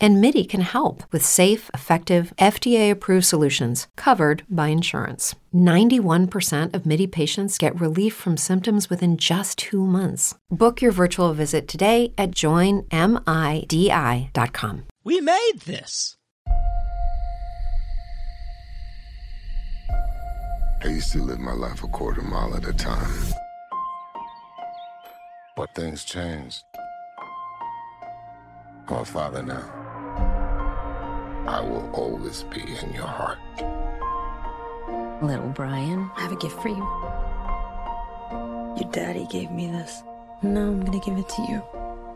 And MIDI can help with safe, effective, FDA approved solutions covered by insurance. 91% of MIDI patients get relief from symptoms within just two months. Book your virtual visit today at joinmidi.com. We made this. I used to live my life a quarter mile at a time. But things changed. I'm a father now. I will always be in your heart. Little Brian, I have a gift for you. Your daddy gave me this. No, I'm gonna give it to you.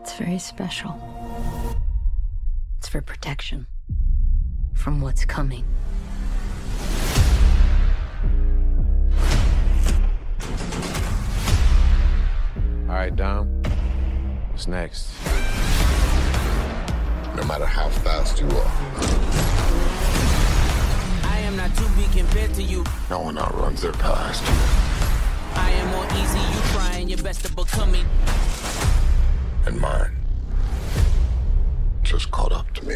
It's very special. It's for protection from what's coming. All right, Dom. What's next? No matter how fast you are, I am not to be compared to you. no one outruns their past. I am more easy, you trying your best to become me. And mine just caught up to me.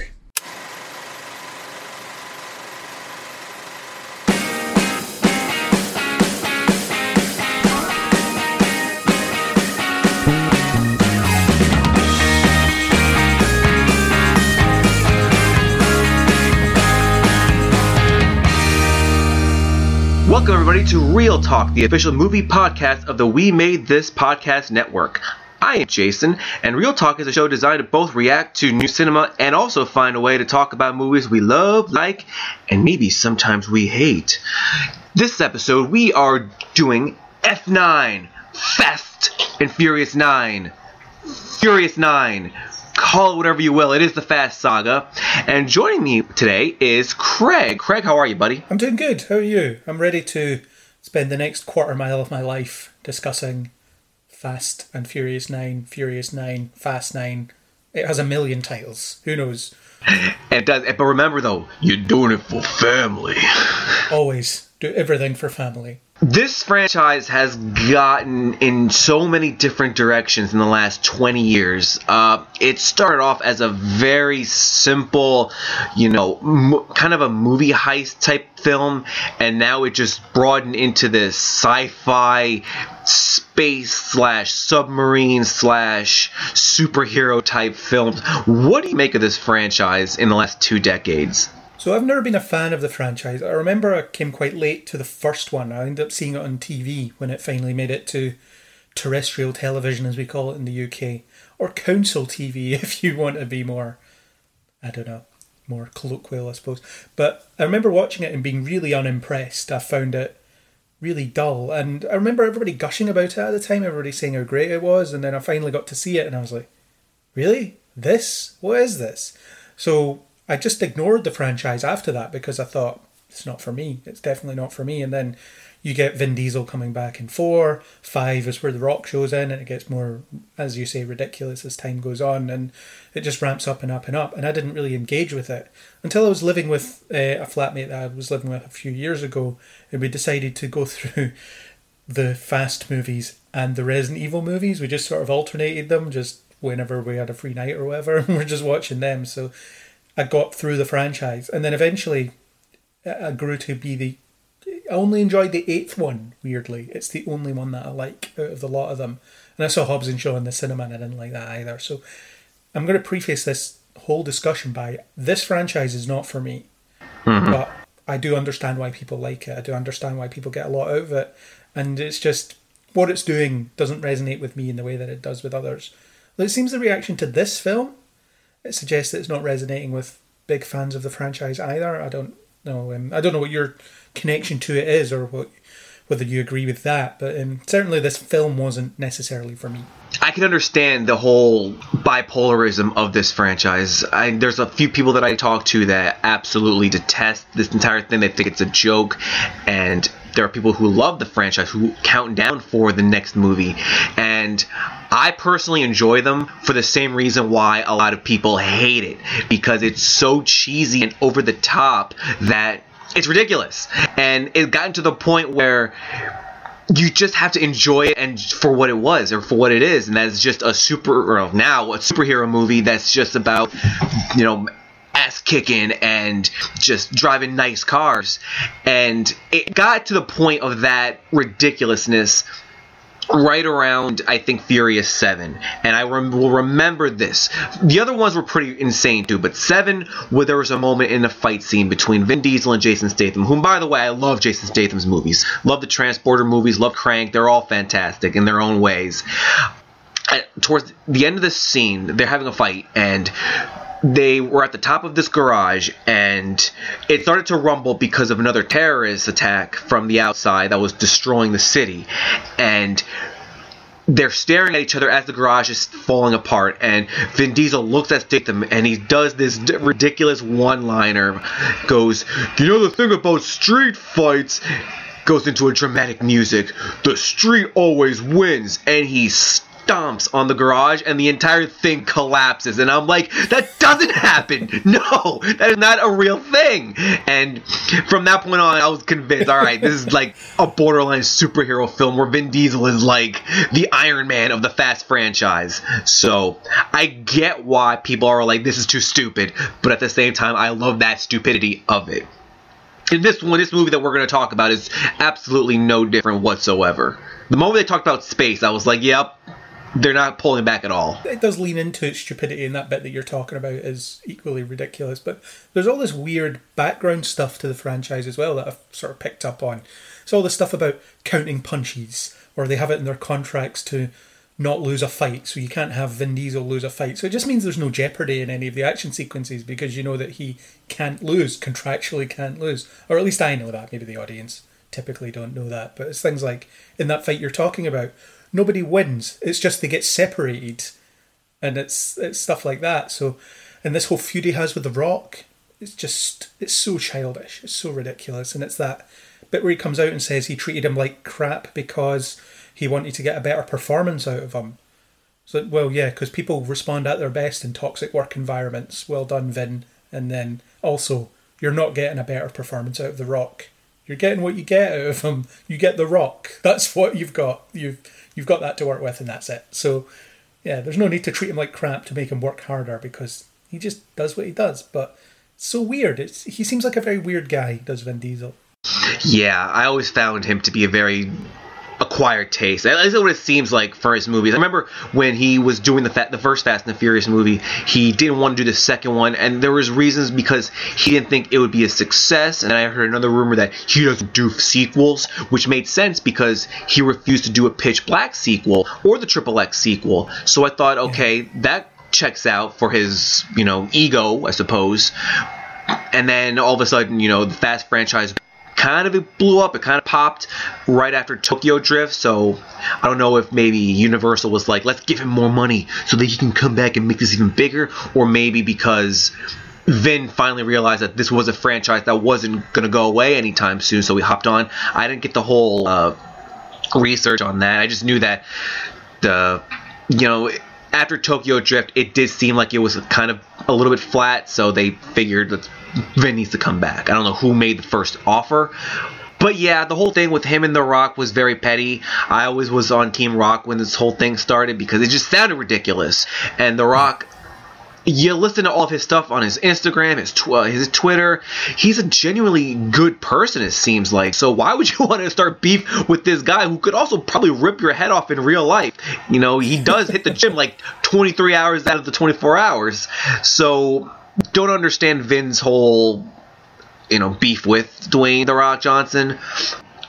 Welcome, everybody, to Real Talk, the official movie podcast of the We Made This Podcast Network. I am Jason, and Real Talk is a show designed to both react to new cinema and also find a way to talk about movies we love, like, and maybe sometimes we hate. This episode, we are doing F9, Fast and Furious 9. Furious 9. Call it whatever you will. It is the Fast Saga. And joining me today is Craig. Craig, how are you, buddy? I'm doing good. How are you? I'm ready to spend the next quarter mile of my life discussing Fast and Furious 9, Furious 9, Fast 9. It has a million titles. Who knows? It does, but remember though, you're doing it for family. Always do everything for family. This franchise has gotten in so many different directions in the last 20 years. Uh, it started off as a very simple, you know, kind of a movie heist type film, and now it just broadened into this sci-fi space slash submarine slash superhero type films. What do you make of this franchise in the last two decades? So I've never been a fan of the franchise. I remember I came quite late to the first one. I ended up seeing it on TV when it finally made it to terrestrial television, as we call it in the UK, or council TV if you want to be more, I don't know, more colloquial, I suppose. But I remember watching it and being really unimpressed. I found it really dull, and I remember everybody gushing about it at the time. Everybody saying how great it was, and then I finally got to see it, and I was like, "Really? This? What is this?" So I just ignored the franchise after that because I thought it's not for me. It's definitely not for me. And then you get Vin Diesel coming back in four. Five is where The Rock shows in, and it gets more, as you say, ridiculous as time goes on, and it just ramps up and up and up. And I didn't really engage with it until I was living with uh, a flatmate that I was living with a few years ago, and we decided to go through the Fast movies and the Resident Evil movies. We just sort of alternated them, just whenever we had a free night or whatever. and we're just watching them. So I got through the franchise, and then eventually I grew to be the. I only enjoyed the eighth one. Weirdly, it's the only one that I like out of the lot of them. And I saw Hobbs and Shaw in the cinema, and I didn't like that either. So I'm going to preface this whole discussion by this franchise is not for me, mm-hmm. but I do understand why people like it. I do understand why people get a lot out of it, and it's just what it's doing doesn't resonate with me in the way that it does with others. It seems the reaction to this film suggests that it's not resonating with big fans of the franchise either. I don't know. Um, I don't know what your connection to it is, or what whether you agree with that. But um, certainly, this film wasn't necessarily for me. I can understand the whole bipolarism of this franchise. I, there's a few people that I talk to that absolutely detest this entire thing. They think it's a joke, and there are people who love the franchise who count down for the next movie, and I personally enjoy them for the same reason why a lot of people hate it because it's so cheesy and over the top that it's ridiculous, and it's gotten to the point where you just have to enjoy it and for what it was or for what it is. And that's just a super now a superhero movie that's just about you know ass kicking and just driving nice cars. And it got to the point of that ridiculousness right around I think Furious 7 and I rem- will remember this. The other ones were pretty insane too but 7 where there was a moment in the fight scene between Vin Diesel and Jason Statham whom by the way I love Jason Statham's movies. Love the Transporter movies love Crank. They're all fantastic in their own ways. At- towards the end of this scene they're having a fight and they were at the top of this garage and it started to rumble because of another terrorist attack from the outside that was destroying the city. And they're staring at each other as the garage is falling apart and Vin Diesel looks at Statham and he does this d- ridiculous one-liner goes you know the thing about street fights? Goes into a dramatic music the street always wins and he stomps on the garage and the entire thing collapses. And I'm like that doesn't happen. No that is not a real thing. And from that point on I was convinced all right this is like a borderline superhero film where Vin Diesel is like the Iron Man of the Fast franchise. So I get why people are like this is too stupid but at the same time I love that stupidity of it. In this one, this movie that we're going to talk about is absolutely no different whatsoever. The moment they talked about space, I was like, yep, they're not pulling back at all. It does lean into its stupidity, and that bit that you're talking about is equally ridiculous. But there's all this weird background stuff to the franchise as well that I've sort of picked up on. It's all the stuff about counting punches, or they have it in their contracts to not lose a fight, so you can't have Vin Diesel lose a fight. So it just means there's no jeopardy in any of the action sequences because you know that he can't lose, contractually can't lose. Or at least I know that. Maybe the audience typically don't know that. But it's things like in that fight you're talking about, nobody wins. It's just they get separated, and it's it's stuff like that. So, and this whole feud he has with The Rock, it's just it's so childish. It's so ridiculous, and it's that bit where he comes out and says he treated him like crap because he wanted to get a better performance out of him. So, well, yeah, because people respond at their best in toxic work environments. Well done, Vin. And then also, you're not getting a better performance out of The Rock. You're getting what you get out of him. You get The Rock. That's what you've got. You've you've got that to work with, and that's it. So, yeah, there's no need to treat him like crap to make him work harder because he just does what he does. But it's so weird. It's he seems like a very weird guy. Does Vin Diesel? Yeah, I always found him to be a very acquired taste. At least what it seems like for his movies. I remember when he was doing the fa- the first Fast and the Furious movie, he didn't want to do the second one, and there was reasons because he didn't think it would be a success. And I heard another rumor that he doesn't do sequels, which made sense because he refused to do a Pitch Black sequel or the Triple X sequel. So I thought, okay, that checks out for his you know ego, I suppose. And then all of a sudden, you know, the Fast franchise kind of it blew up. It kind of popped right after Tokyo Drift. So I don't know if maybe Universal was like, let's give him more money so that he can come back and make this even bigger, or maybe because Vin finally realized that this was a franchise that wasn't going to go away anytime soon. So we hopped on. I didn't get the whole uh, research on that. I just knew that the you know after Tokyo Drift, it did seem like it was kind of a little bit flat, so they figured that Vin needs to come back. I don't know who made the first offer. But yeah, the whole thing with him and The Rock was very petty. I always was on Team Rock when this whole thing started because it just sounded ridiculous. And The Rock, you listen to all of his stuff on his Instagram, his tw- uh, his Twitter. He's a genuinely good person, it seems like. So why would you want to start beef with this guy who could also probably rip your head off in real life? You know, he does hit the gym like 23 hours out of the 24 hours. So don't understand Vin's whole, you know, beef with Dwayne the Rock Johnson.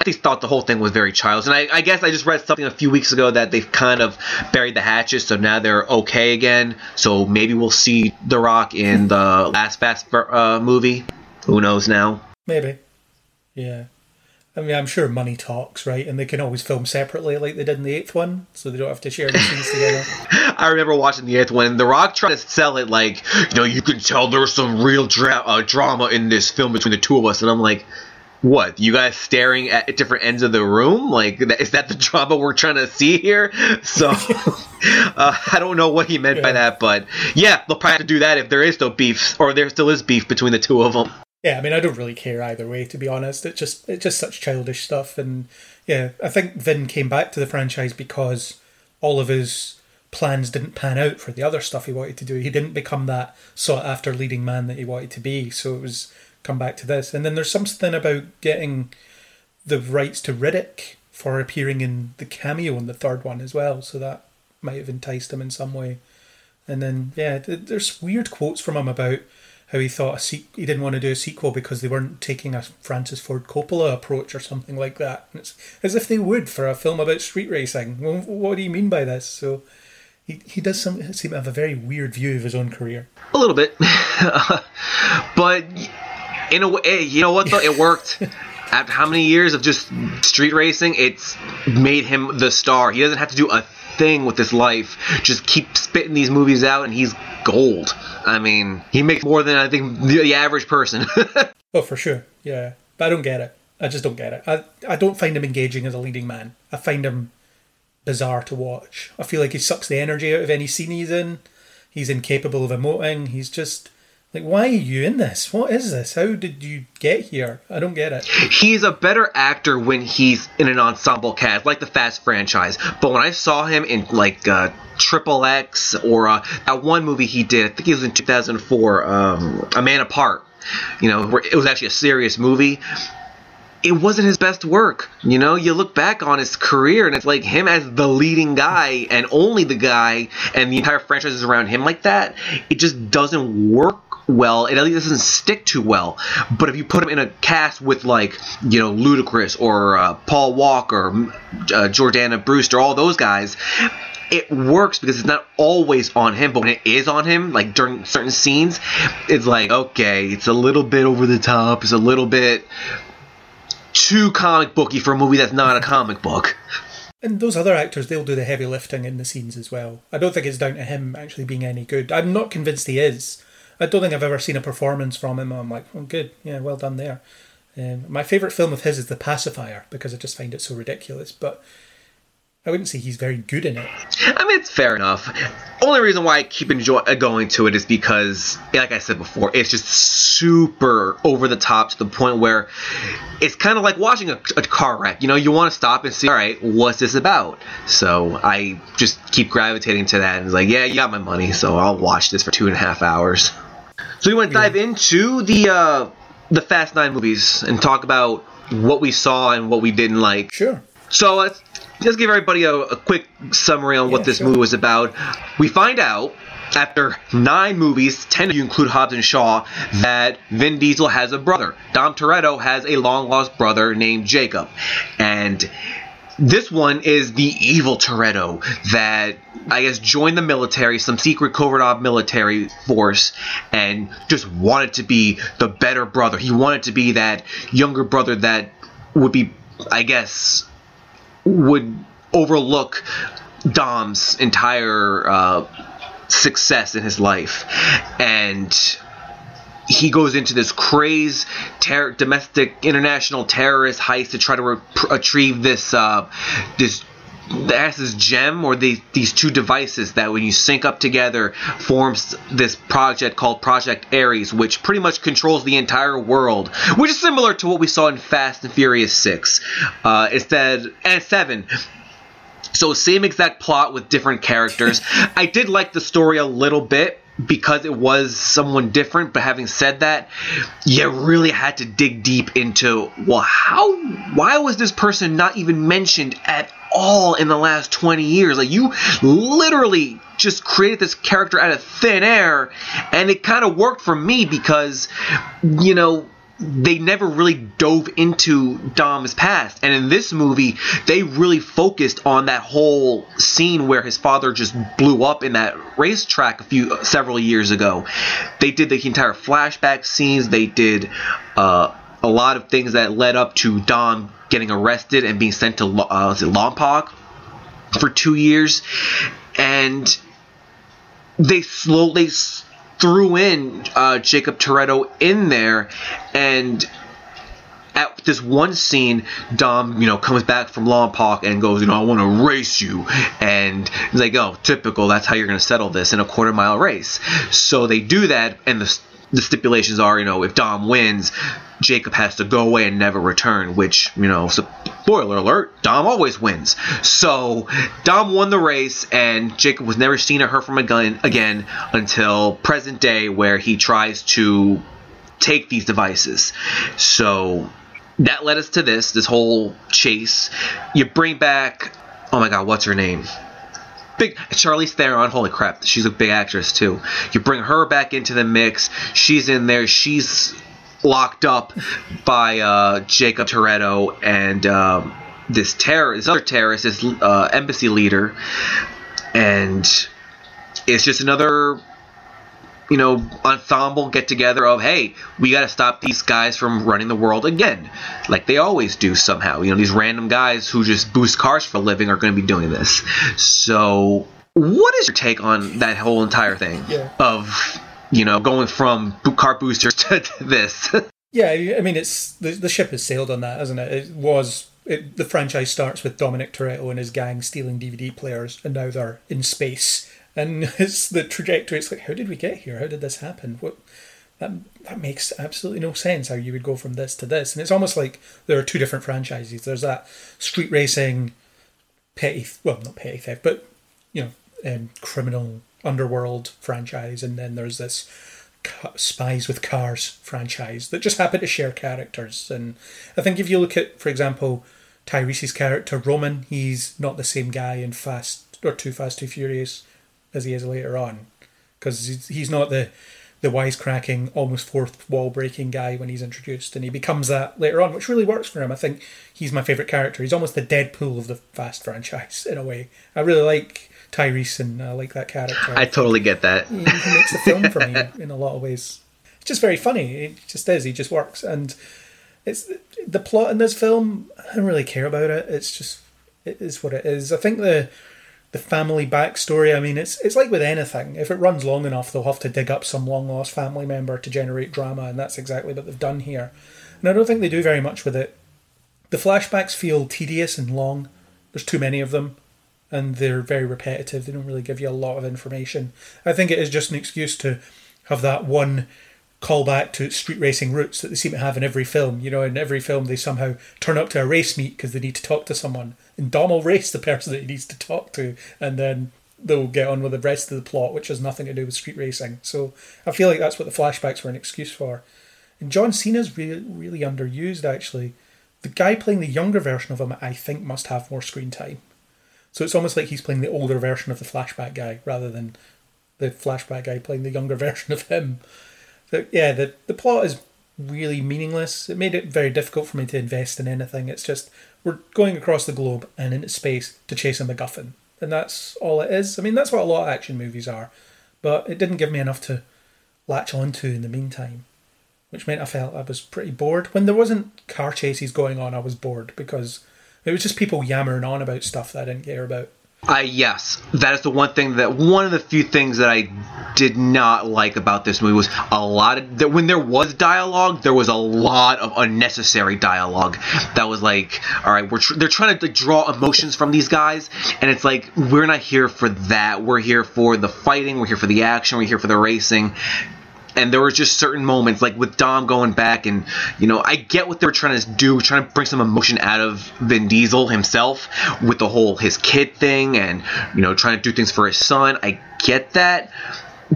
I just thought the whole thing was very childish, and I, I, guess I just read something a few weeks ago that they've kind of buried the hatches, so now they're okay again. So maybe we'll see The Rock in the last Fast uh, movie. Who knows now? Maybe. Yeah. I mean, I'm sure money talks, right? And they can always film separately like they did in the eighth one, so they don't have to share the scenes together. I remember watching the eighth one, and The Rock tried to sell it like, you know, you can tell there's some real dra- uh, drama in this film between the two of us, and I'm like, What you guys staring at different ends of the room? Like, is that the drama we're trying to see here? So, uh, I don't know what he meant by that, but yeah, they'll probably have to do that if there is still beef, or there still is beef between the two of them. Yeah, I mean, I don't really care either way, to be honest. It's just it's just such childish stuff, and yeah, I think Vin came back to the franchise because all of his plans didn't pan out for the other stuff he wanted to do. He didn't become that sought after leading man that he wanted to be, so it was come back to this. And then there's something about getting the rights to Riddick for appearing in the cameo in the third one as well, so that might have enticed him in some way. And then yeah, th- there's weird quotes from him about how he thought a se- he didn't want to do a sequel because they weren't taking a Francis Ford Coppola approach or something like that. And it's as if they would for a film about street racing. Well, what do you mean by this? So he he does some, seem to have a very weird view of his own career. A little bit, but in a way, eh, you know what though, it worked. After how many years of just street racing, it's made him the star. He doesn't have to do a thing with his life. Just keep spitting these movies out, and he's gold. I mean, he makes more than I think the, the average person. Oh, for sure, yeah. But I don't get it. I just don't get it. I I don't find him engaging as a leading man. I find him bizarre to watch. I feel like he sucks the energy out of any scene he's in. He's incapable of emoting. He's just like, why are you in this? What is this? How did you get here? I don't get it. he's a better actor when he's in an ensemble cast, like the Fast franchise. But when I saw him in like uh, Triple X or uh, that one movie he did, I think it was in 2004, um, A Man Apart. You know, it was actually a serious movie. It wasn't his best work. You know, you look back on his career and it's like him as the leading guy and only the guy, and the entire franchise is around him like that. It just doesn't work well. It at least doesn't stick too well. But if you put him in a cast with like you know Ludacris or uh, Paul Walker, uh, Jordana Brewster, all those guys. It works because it's not always on him, but when it is on him, like during certain scenes, it's like okay, it's a little bit over the top, it's a little bit too comic booky for a movie that's not a comic book. And those other actors, they'll do the heavy lifting in the scenes as well. I don't think it's down to him actually being any good. I'm not convinced he is. I don't think I've ever seen a performance from him. I'm like, oh, good, yeah, well done there. Um, my favourite film of his is The Pacifier because I just find it so ridiculous. But I wouldn't say he's very good in it. I mean, it's fair enough. Only reason why I keep enjoy- uh, going to it is because, like I said before, it's just super over the top to the point where it's kind of like watching a, a car wreck. You know, you want to stop and see, all right, what's this about? So I just keep gravitating to that and it's like, yeah, you got my money, so I'll watch this for two and a half hours. So we want to dive into the uh, the Fast Nine movies and talk about what we saw and what we didn't like. Sure. So let's just give everybody a, a quick summary on what Yeah, this sure. movie was about. We find out after nine movies, ten of you include Hobbs and Shaw, that Vin Diesel has a brother. Dom Toretto has a long lost brother named Jacob, and this one is the evil Toretto that I guess joined the military, some secret covert op military force, and just wanted to be the better brother. He wanted to be that younger brother that would be, I guess, would overlook Dom's entire uh, success in his life, and he goes into this craze ter- domestic international terrorist heist to try to re- retrieve this uh, this that's this gem or the, these two devices that when you sync up together forms this project called Project Aries, which pretty much controls the entire world, which is similar to what we saw in Fast and Furious 6. Uh, instead, and 7. So same exact plot with different characters. I did like the story a little bit because it was someone different, but having said that, you really had to dig deep into well how why was this person not even mentioned at all in the last 20 years? Like you literally just created this character out of thin air and it kind of worked for me because you know they never really dove into Dom's past. And in this movie, they really focused on that whole scene where his father just blew up in that racetrack a few several years ago. They did the entire flashback scenes. They did uh, a lot of things that led up to Dom getting arrested and being sent to uh, Lompoc for two years, and they slowly threw in uh, Jacob Toretto in there, and at this one scene, Dom, you know, comes back from Lompoc and goes, you know, I want to race you. And he's like, oh, typical. That's how you're going to settle this in a quarter mile race. So they do that, and the, the stipulations are, you know, if Dom wins, Jacob has to go away and never return, which, you know, spoiler alert, Dom always wins. So Dom won the race, and Jacob was never seen or heard from again, until present day, where he tries to take these devices. So that led us to this, this whole chase. You bring back, oh my god, what's her name? Big Charlize Theron, holy crap, she's a big actress too. You bring her back into the mix. She's in there. She's locked up by uh, Jacob Toretto and um, this terror, this other terrorist, this uh, embassy leader, and it's just another you know, ensemble get together of, hey, we got to stop these guys from running the world again, like they always do somehow. You know, these random guys who just boost cars for a living are going to be doing this. So, what is your take on that whole entire thing Yeah. of, you know, going from car boosters to, to this? Yeah, I mean, it's the, the ship has sailed on that, hasn't it? It was it, the franchise starts with Dominic Toretto and his gang stealing DVD players, and now they're in space. And it's the trajectory. It's like, how did we get here? How did this happen? What that that makes absolutely no sense. How you would go from this to this? And it's almost like there are two different franchises. There's that street racing, petty well, not petty theft, but you know, um, criminal underworld franchise, and then there's this spies with cars franchise that just happen to share characters. And I think if you look at, for example, Tyrese's character Roman, he's not the same guy in Fast or Too Fast Too Furious as he is later on, because he's, not the the wisecracking, almost fourth wall breaking guy when he's introduced, and he becomes that later on, which really works for him. I think he's my favorite character. He's almost the Deadpool of the Fast franchise in a way. I really like Tyrese, and I like that character I totally get that. he, he makes the film for me in a lot of ways. It's just very funny. It just is. He just works, and it's the plot in this film. I don't really care about it. It's just it is what it is. I think the the family backstory. I mean, it's it's like with anything. If it runs long enough, they'll have to dig up some long lost family member to generate drama, and that's exactly what they've done here. And I don't think they do very much with it. The flashbacks feel tedious and long. There's too many of them and they're very repetitive. They don't really give you a lot of information. I think it is just an excuse to have that one callback to street racing roots that they seem to have in every film. You know, in every film they somehow turn up to a race meet because they need to talk to someone, and Dom will race the person that he needs to talk to, and then they'll get on with the rest of the plot, which has nothing to do with street racing. So I feel like that's what the flashbacks were an excuse for. And John Cena's really, really underused, actually. The guy playing the younger version of him, I think, must have more screen time. So it's almost like he's playing the older version of the flashback guy rather than the flashback guy playing the younger version of him. So yeah, the the plot is really meaningless. It made it very difficult for me to invest in anything. It's just we're going across the globe and into space to chase a MacGuffin, and that's all it is. I mean, that's what a lot of action movies are, but it didn't give me enough to latch onto in the meantime, which meant I felt I was pretty bored. When there wasn't car chases going on, I was bored because it was just people yammering on about stuff that I didn't care about. I yes, that is the one thing that one of the few things that I did not like about this movie was a lot of that when there was dialogue, there was a lot of unnecessary dialogue. That was like, all right, we're tr- they're trying to like, draw emotions from these guys, and it's like we're not here for that. We're here for the fighting. We're here for the action. We're here for the racing and there were just certain moments like with Dom going back and you know I get what they were trying to do trying to bring some emotion out of Vin Diesel himself with the whole his kid thing and you know trying to do things for his son I get that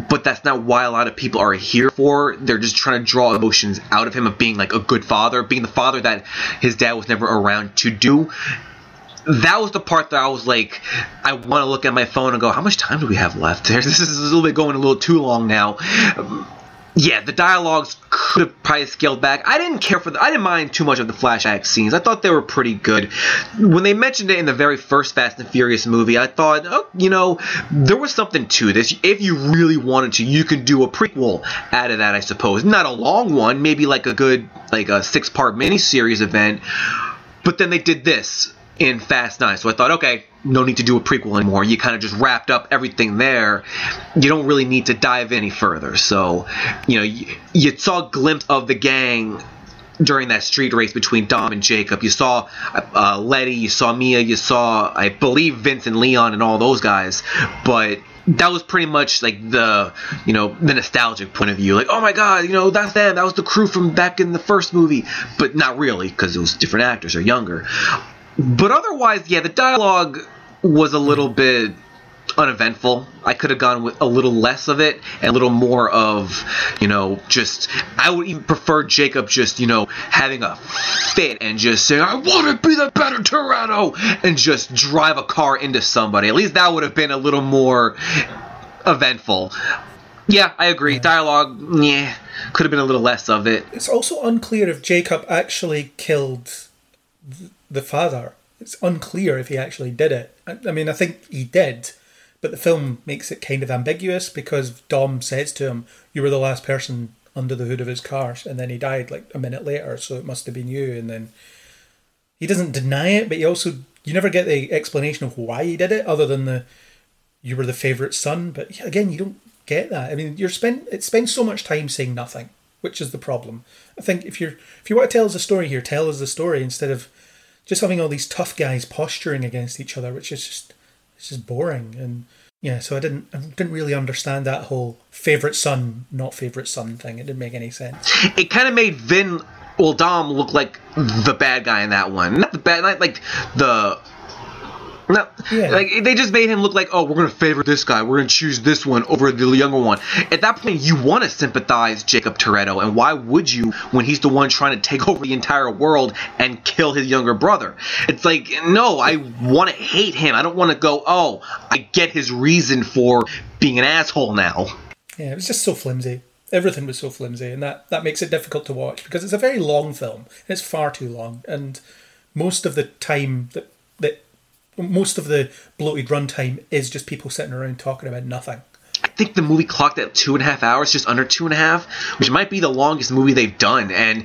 but that's not why a lot of people are here for they're just trying to draw emotions out of him of being like a good father being the father that his dad was never around to do that was the part that I was like, I want to look at my phone and go, how much time do we have left? This is a little bit going a little too long now. Yeah, the dialogues could have probably scaled back. I didn't care for the, I didn't mind too much of the flashback scenes. I thought they were pretty good. When they mentioned it in the very first Fast and Furious movie, I thought, oh, you know, there was something to this. If you really wanted to, you could do a prequel out of that, I suppose. Not a long one, maybe like a good, like a six-part miniseries event. But then they did this in Fast 9. So I thought, okay, no need to do a prequel anymore. You kind of just wrapped up everything there. You don't really need to dive any further. So, you know, you, you saw a glimpse of the gang during that street race between Dom and Jacob. You saw uh, Letty, you saw Mia, you saw, I believe, Vince and Leon and all those guys. But that was pretty much like the you know the nostalgic point of view like oh my god you know that's them that was the crew from back in the first movie but not really because it was different actors or younger but otherwise yeah the dialogue was a little bit uneventful. I could have gone with a little less of it and a little more of, you know, just I would even prefer Jacob just, you know, having a fit and just saying, I want to be the better Toretto and just drive a car into somebody. At least that would have been a little more eventful. Yeah, I agree. Dialogue, yeah, could have been a little less of it. It's also unclear if Jacob actually killed th- the father. It's unclear if he actually did it. I, I mean, I think he did, but the film makes it kind of ambiguous because Dom says to him, "You were the last person under the hood of his car," and then he died like a minute later, so it must have been you. And then he doesn't deny it, but he also you never get the explanation of why he did it, other than the you were the favorite son. But again, you don't get that. I mean, you're spend it spends so much time saying nothing, which is the problem. I think if you're if you want to tell us a story here, tell us the story instead of just having all these tough guys posturing against each other, which is just it's just boring. And yeah, so I didn't I didn't really understand that whole favorite son, not favorite son thing. It didn't make any sense. It kind of made Vin, well, Dom look like the bad guy in that one. Not the bad, not like the. No, Yeah. like they just made him look like, oh, we're gonna favor this guy. We're gonna choose this one over the younger one. At that point, you want to sympathize Jacob Toretto, and why would you when he's the one trying to take over the entire world and kill his younger brother? It's like, no, I want to hate him. I don't want to go, oh, I get his reason for being an asshole now. Yeah, it was just so flimsy. Everything was so flimsy, and that, that makes it difficult to watch because it's a very long film. It's far too long, and most of the time that that most of the bloated runtime is just people sitting around talking about nothing. I think the movie clocked at two and a half hours, just under two and a half, which might be the longest movie they've done. And,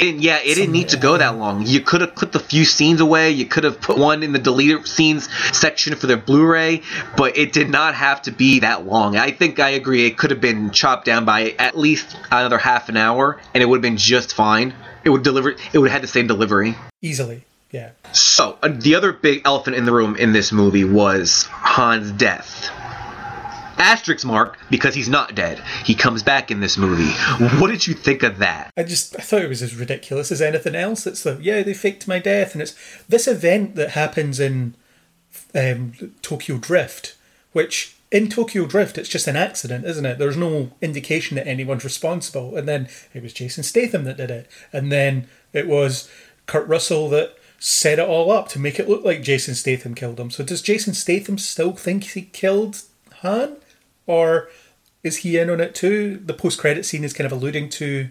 and yeah, it didn't need to go that long. You could have clipped a few scenes away. You could have put one in the deleted scenes section for their Blu-ray, but it did not have to be that long. I think I agree. It could have been chopped down by at least another half an hour, and it would have been just fine. It would deliver. It would have had the same delivery. Easily, yeah. So uh, the other big elephant in the room in this movie was Han's death. Asterisk mark because he's not dead. He comes back in this movie. What did you think of that? I just I thought it was as ridiculous as anything else. It's the yeah they faked my death, and it's this event that happens in um, Tokyo Drift, which in Tokyo Drift it's just an accident, isn't it? There's no indication that anyone's responsible, and then it was Jason Statham that did it, and then it was Kurt Russell that set it all up to make it look like Jason Statham killed him. So does Jason Statham still think he killed Han, or is he in on it too? The post-credit scene is kind of alluding to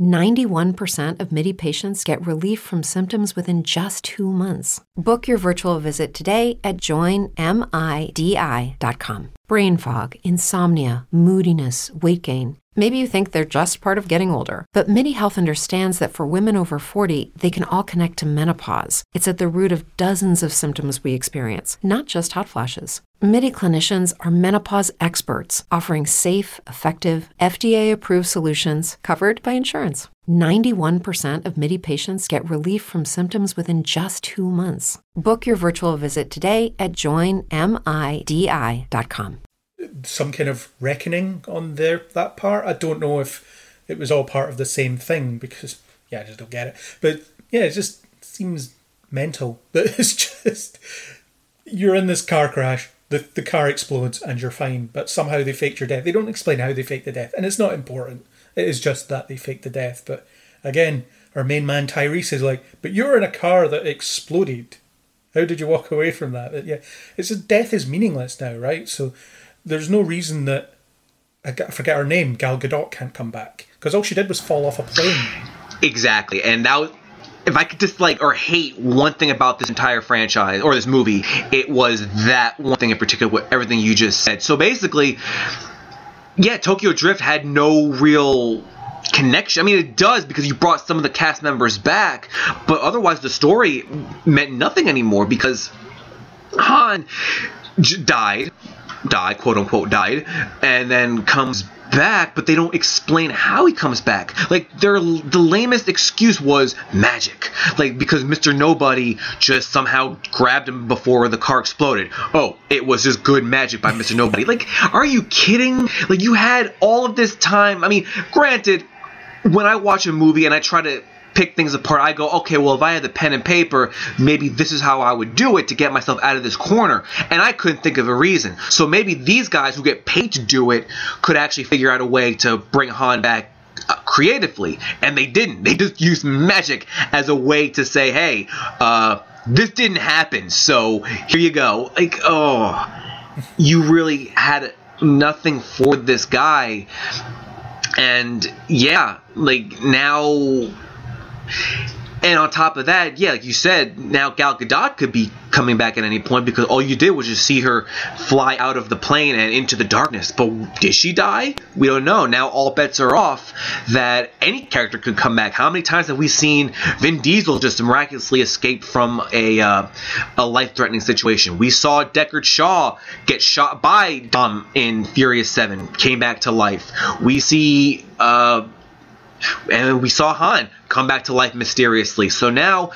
91% of MIDI patients get relief from symptoms within just two months. Book your virtual visit today at joinmidi.com. Brain fog, insomnia, moodiness, weight gain. Maybe you think they're just part of getting older, but MIDI Health understands that for women over 40, they can all connect to menopause. It's at the root of dozens of symptoms we experience, not just hot flashes. MIDI clinicians are menopause experts offering safe, effective, FDA approved solutions covered by insurance. 91% of MIDI patients get relief from symptoms within just two months. Book your virtual visit today at joinmidi.com. some kind of reckoning on their that part. I don't know if it was all part of the same thing because yeah, I just don't get it. But yeah, it just seems mental that it's just you're in this car crash, the the car explodes and you're fine, but somehow they faked your death. They don't explain how they faked the death, and it's not important. It is just that they faked the death. But again, our main man Tyrese is like, but you're in a car that exploded. How did you walk away from that? But yeah, it's just death is meaningless now, right? So there's no reason that I forget her name, Gal Gadot can't come back because all she did was fall off a plane. Exactly, and was, if I could just like or hate one thing about this entire franchise or this movie, it was that one thing in particular with everything you just said. So basically, yeah, Tokyo Drift had no real connection. I mean, it does because you brought some of the cast members back, but otherwise the story meant nothing anymore because Han j- died, died, quote unquote, died, and then comes back, but they don't explain how he comes back. Like their the lamest excuse was magic, like because Mr. Nobody just somehow grabbed him before the car exploded. Oh, it was just good magic by Mr. Nobody. Like, are you kidding? Like you had all of this time. I mean, granted, when I watch a movie and I try to pick things apart, I go, okay, well, if I had the pen and paper, maybe this is how I would do it to get myself out of this corner. And I couldn't think of a reason. So maybe these guys who get paid to do it could actually figure out a way to bring Han back uh, creatively. And they didn't. They just used magic as a way to say, hey, uh, this didn't happen, so here you go. Like, oh, you really had nothing for this guy and yeah, like now and on top of that, yeah, like you said, now Gal Gadot could be coming back at any point because all you did was just see her fly out of the plane and into the darkness. But did she die? We don't know. Now all bets are off that any character could come back. How many times have we seen Vin Diesel just miraculously escape from a uh, a life-threatening situation? We saw Deckard Shaw get shot by Dom in Furious Seven, came back to life. We see. Uh, and we saw Han come back to life mysteriously. So now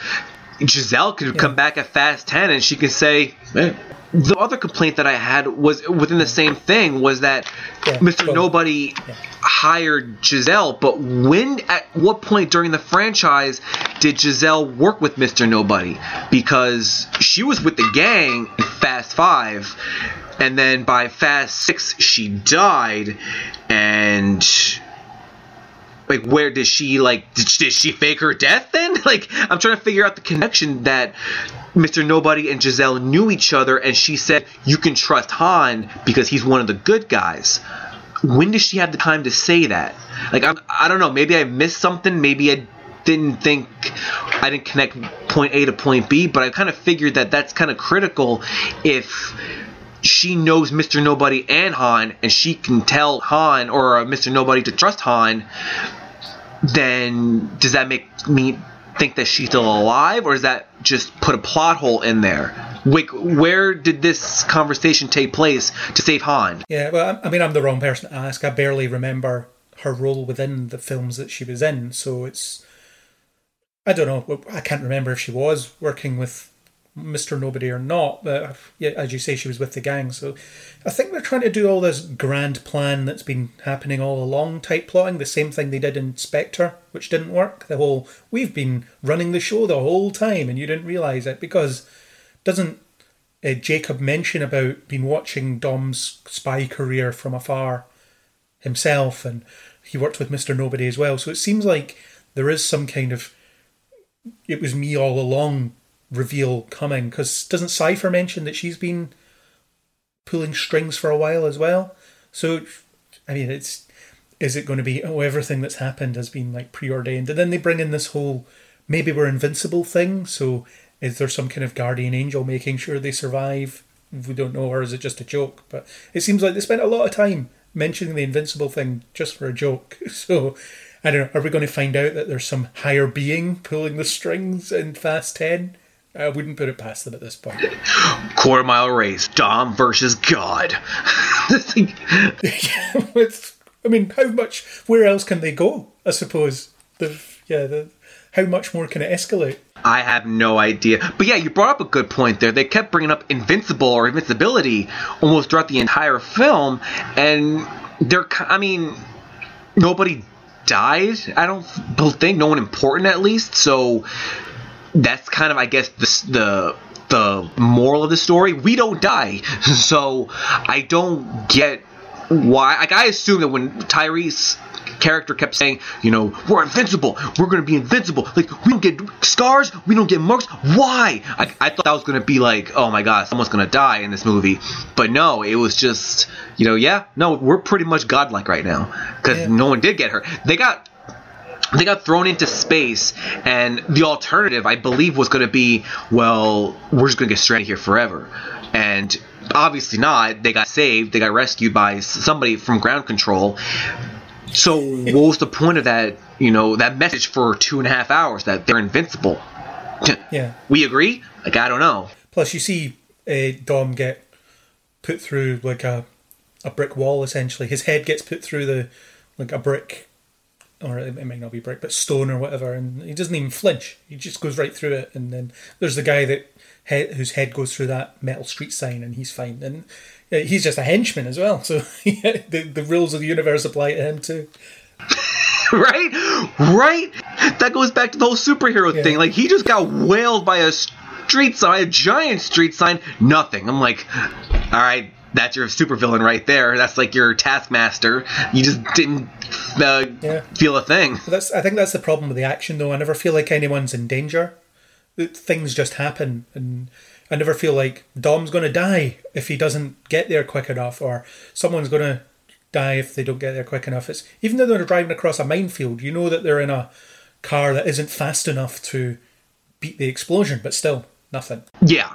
Giselle could come back at Fast 10 and she could say, "Hey." The other complaint that I had was within the same thing was that Yeah, Mr. go on. Nobody hired Giselle, but when, at what point during the franchise did Giselle work with Mr. Nobody? Because she was with the gang in Fast 5, and then by Fast 6, she died, and like where did she like did she, did she fake her death then like i'm trying to figure out the connection that mr nobody and giselle knew each other and she said you can trust han because he's one of the good guys when does she have the time to say that like I'm, i don't know maybe i missed something maybe i didn't think i didn't connect point a to point b but i kind of figured that that's kind of critical if she knows Mr. Nobody and Han, and she can tell Han or Mr. Nobody to trust Han, then does that make me think that she's still alive, or is that just put a plot hole in there? Like, where did this conversation take place to save Han? Yeah, well, I I mean, I'm the wrong person to ask. I barely remember her role within the films that she was in, so it's. I don't know. I can't remember if she was working with Mr. Nobody or not, but yeah, as you say, she was with the gang. So I think they're trying to do all this grand plan that's been happening all along type plotting. The same thing they did in Spectre, which didn't work. The whole we've been running the show the whole time and you didn't realise it because doesn't uh, Jacob mention about been watching Dom's spy career from afar himself, and he worked with Mister Nobody as well. So it seems like there is some kind of it was me all along reveal coming because doesn't Cipher mention that she's been pulling strings for a while as well? So I mean, it's is it going to be oh everything that's happened has been like preordained, and then they bring in this whole maybe we're invincible thing. So is there some kind of guardian angel making sure they survive? We don't know, or is it just a joke? But it seems like they spent a lot of time mentioning the invincible thing just for a joke. So I don't know. Are we going to find out that there's some higher being pulling the strings in Fast Ten? I wouldn't put it past them at this point. Quarter mile race, Dom versus God. It's, I mean, how much? Where else can they go? I suppose. The yeah. The, how much more can it escalate? I have no idea. But yeah, you brought up a good point there. They kept bringing up invincible or invincibility almost throughout the entire film, and they're. I mean, nobody died. I don't think no one important at least. So that's kind of, I guess, the the the moral of the story. We don't die, so I don't get why. Like I assume that when Tyrese character kept saying, you know, we're invincible, we're gonna be invincible. Like we don't get scars, we don't get marks. Why? I, I thought that was gonna be like, oh my god, someone's gonna die in this movie. But no, it was just, you know, yeah, no, we're pretty much godlike right now because Yeah. no one did get hurt. They got they got thrown into space, and the alternative, I believe, was going to be, well, we're just going to get stranded here forever. And obviously not. They got saved. They got rescued by somebody from ground control. So what was the point of that? You know, that message for two and a half hours that they're invincible. Yeah. We agree? Like I don't know. Plus, you see uh, Dom get put through like a a brick wall. Essentially, his head gets put through the like a brick, or it, might not be brick, but stone or whatever, and he doesn't even flinch. He just goes right through it. And then there's the guy that he, whose head goes through that metal street sign, and he's fine. And he's just a henchman as well. So the the rules of the universe apply to him too. right? Right? That goes back to the whole superhero Yeah. thing. Like he just got whaled by a street sign, a giant street sign, nothing. I'm like, all right, that's your supervillain right there. That's like your taskmaster. You just didn't uh, Yeah. feel a thing. That's I think that's the problem with the action though. I never feel like anyone's in danger. Things just happen, and I never feel like Dom's going to die if he doesn't get there quick enough, or someone's going to die if they don't get there quick enough. It's even though they're driving across a minefield, you know that they're in a car that isn't fast enough to beat the explosion, but still nothing. Yeah.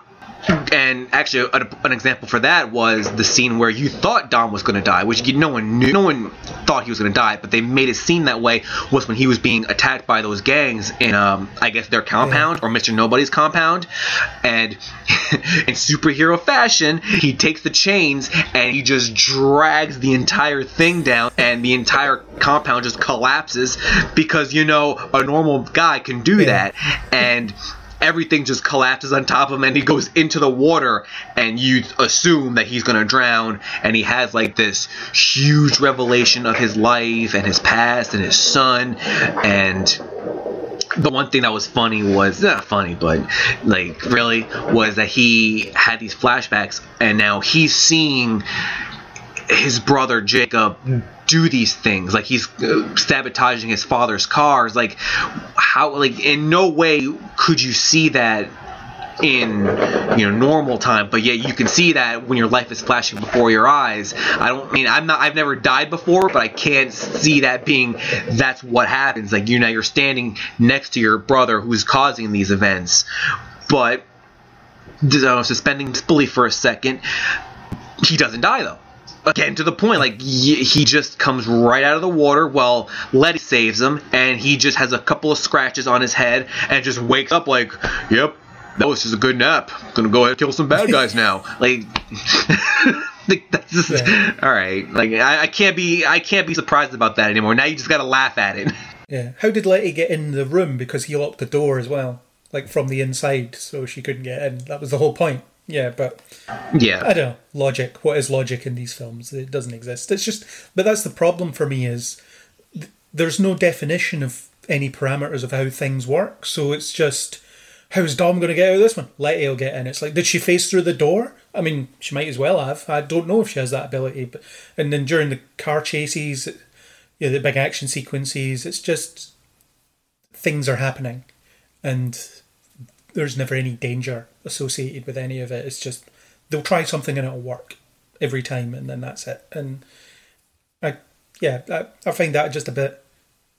And actually, an, an example for that was the scene where you thought Dom was going to die, which no one knew. No one thought he was going to die, but they made it seem that way. Was when he was being attacked by those gangs in, um, I guess, their compound or Mister Nobody's compound, and in superhero fashion, he takes the chains and he just drags the entire thing down, and the entire compound just collapses because you know a normal guy can do Yeah. that, and everything just collapses on top of him and he goes into the water and you assume that he's going to drown. And he has like this huge revelation of his life and his past and his son. And the one thing that was funny was not funny but like really was that he had these flashbacks and now he's seeing his brother Jacob do these things. Like he's uh, sabotaging his father's cars. Like how like in no way could you see that in you know normal time but yet you can see that when your life is flashing before your eyes. I don't I mean i'm not i've never died before but i can't see that being that's what happens. Like you know you're standing next to your brother who's causing these events. But uh, suspending disbelief for a second he doesn't die though. Again, to the point, like he just comes right out of the water. Well, Letty saves him, and he just has a couple of scratches on his head, and just wakes up like, "Yep, that was just a good nap. Gonna go ahead and kill some bad guys now." Like, like, that's just, Yeah. all right. Like, I, I can't be, I can't be surprised about that anymore. Now you just gotta laugh at it. Yeah. How did Letty get in the room? Because he locked the door as well, like from the inside, so she couldn't get in. That was the whole point. Yeah, but yeah, I don't know. Logic. What is logic in these films? It doesn't exist. It's just, but that's the problem for me is th- there's no definition of any parameters of how things work. So it's just, how's Dom going to get out of this one? Letty will get in. It's like, did she face through the door? I mean, she might as well have. I don't know if she has that ability. But and then during the car chases, yeah, the big action sequences, it's just things are happening, and there's never any danger associated with any of it. It's just they'll try something and it'll work every time, and then that's it. And I, yeah, I, I find that just a bit.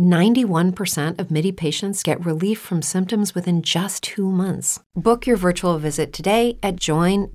91% of MIDI patients get relief from symptoms within just two months. Book your virtual visit today at joinmidi.com.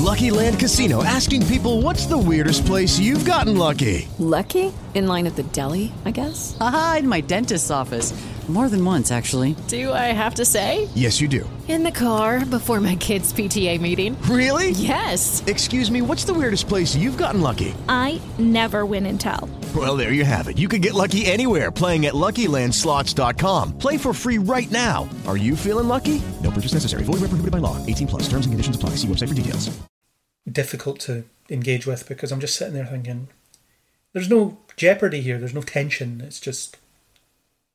Lucky Land Casino asking people what's the weirdest place you've gotten lucky? Lucky? In line at the deli, I guess? Aha, in my dentist's office. More than once, actually. Do I have to say? Yes, you do. In the car before my kids' PTA meeting. Really? Yes. Excuse me, what's the weirdest place you've gotten lucky? I never win and tell. Well, there you have it. You can get lucky anywhere playing at LuckyLandSlots.com. Play for free right now. Are you feeling lucky? No purchase necessary. Void where prohibited by law. 18 plus. Terms and conditions apply. See website for details. difficult to engage with because I'm just sitting there thinking, there's no jeopardy here. There's no tension. It's just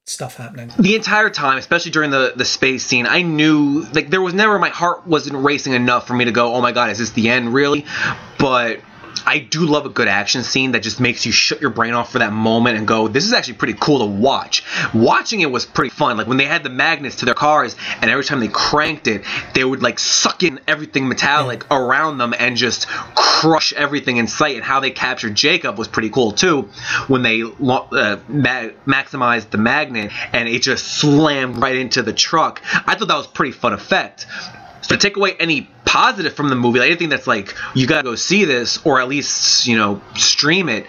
stuff happening. the entire time, especially during the the space scene, I knew like there was never my heart wasn't racing enough for me to go, "Oh my god, is this the end really?" But I do love a good action scene that just makes you shut your brain off for that moment and go, "This is actually pretty cool to watch." Watching it was pretty fun. Like when they had the magnets to their cars, and every time they cranked it, they would like suck in everything metallic around them and just crush everything in sight. And how they captured Jacob was pretty cool too. When they uh, ma- maximized the magnet and it just slammed right into the truck, I thought that was pretty fun effect. To take away any positive from the movie, like anything that's like you gotta go see this or at least you know stream it,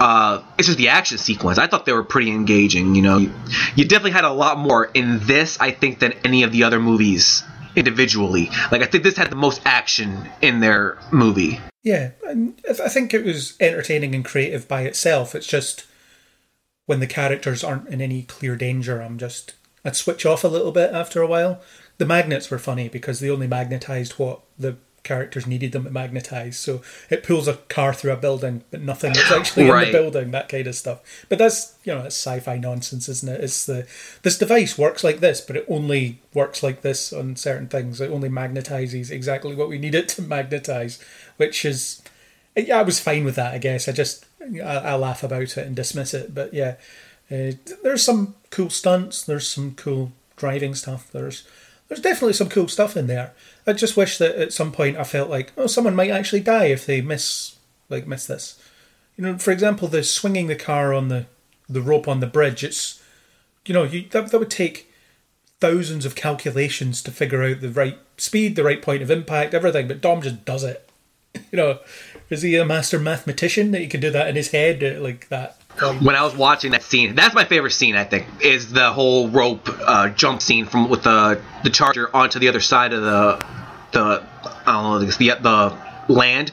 uh, it's just the action sequence. I thought they were pretty engaging. You know, you, you definitely had a lot more in this, I think, than any of the other movies individually. Like I think this had the most action in their movie. Yeah, and I think it was entertaining and creative by itself. It's just when the characters aren't in any clear danger, I'm just I'd switch off a little bit after a while. The magnets were funny because they only magnetized what the characters needed them to magnetize. So it pulls a car through a building, but nothing that's actually in the building. That kind of stuff. But that's you know that's sci-fi nonsense, isn't it? It's the this device works like this, but it only works like this on certain things. It only magnetizes exactly what we need it to magnetize, which is yeah, I was fine with that. I guess I just I, I laugh about it and dismiss it. But yeah, uh, there's some cool stunts. There's some cool driving stuff. There's there's definitely some cool stuff in there. I just wish that at some point I felt like oh someone might actually die if they miss like miss this. You know, for example, the swinging the car on the the rope on the bridge. It's you know you that that would take thousands of calculations to figure out the right speed, the right point of impact, everything. But Dom just does it. You know, is he a master mathematician that he can do that in his head uh, like that? When I was watching that scene, that's my favorite scene. I think is the whole rope uh, jump scene from with the the charger onto the other side of the the I don't know the the land,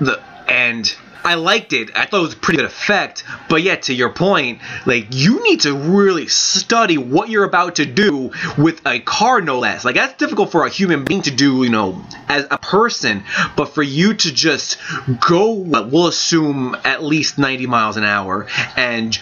the and. I liked it. I thought it was a pretty good effect. But yet, to your point, like you need to really study what you're about to do with a car, no less. Like that's difficult for a human being to do, you know, as a person. But for you to just go, we'll assume at least 90 miles an hour, and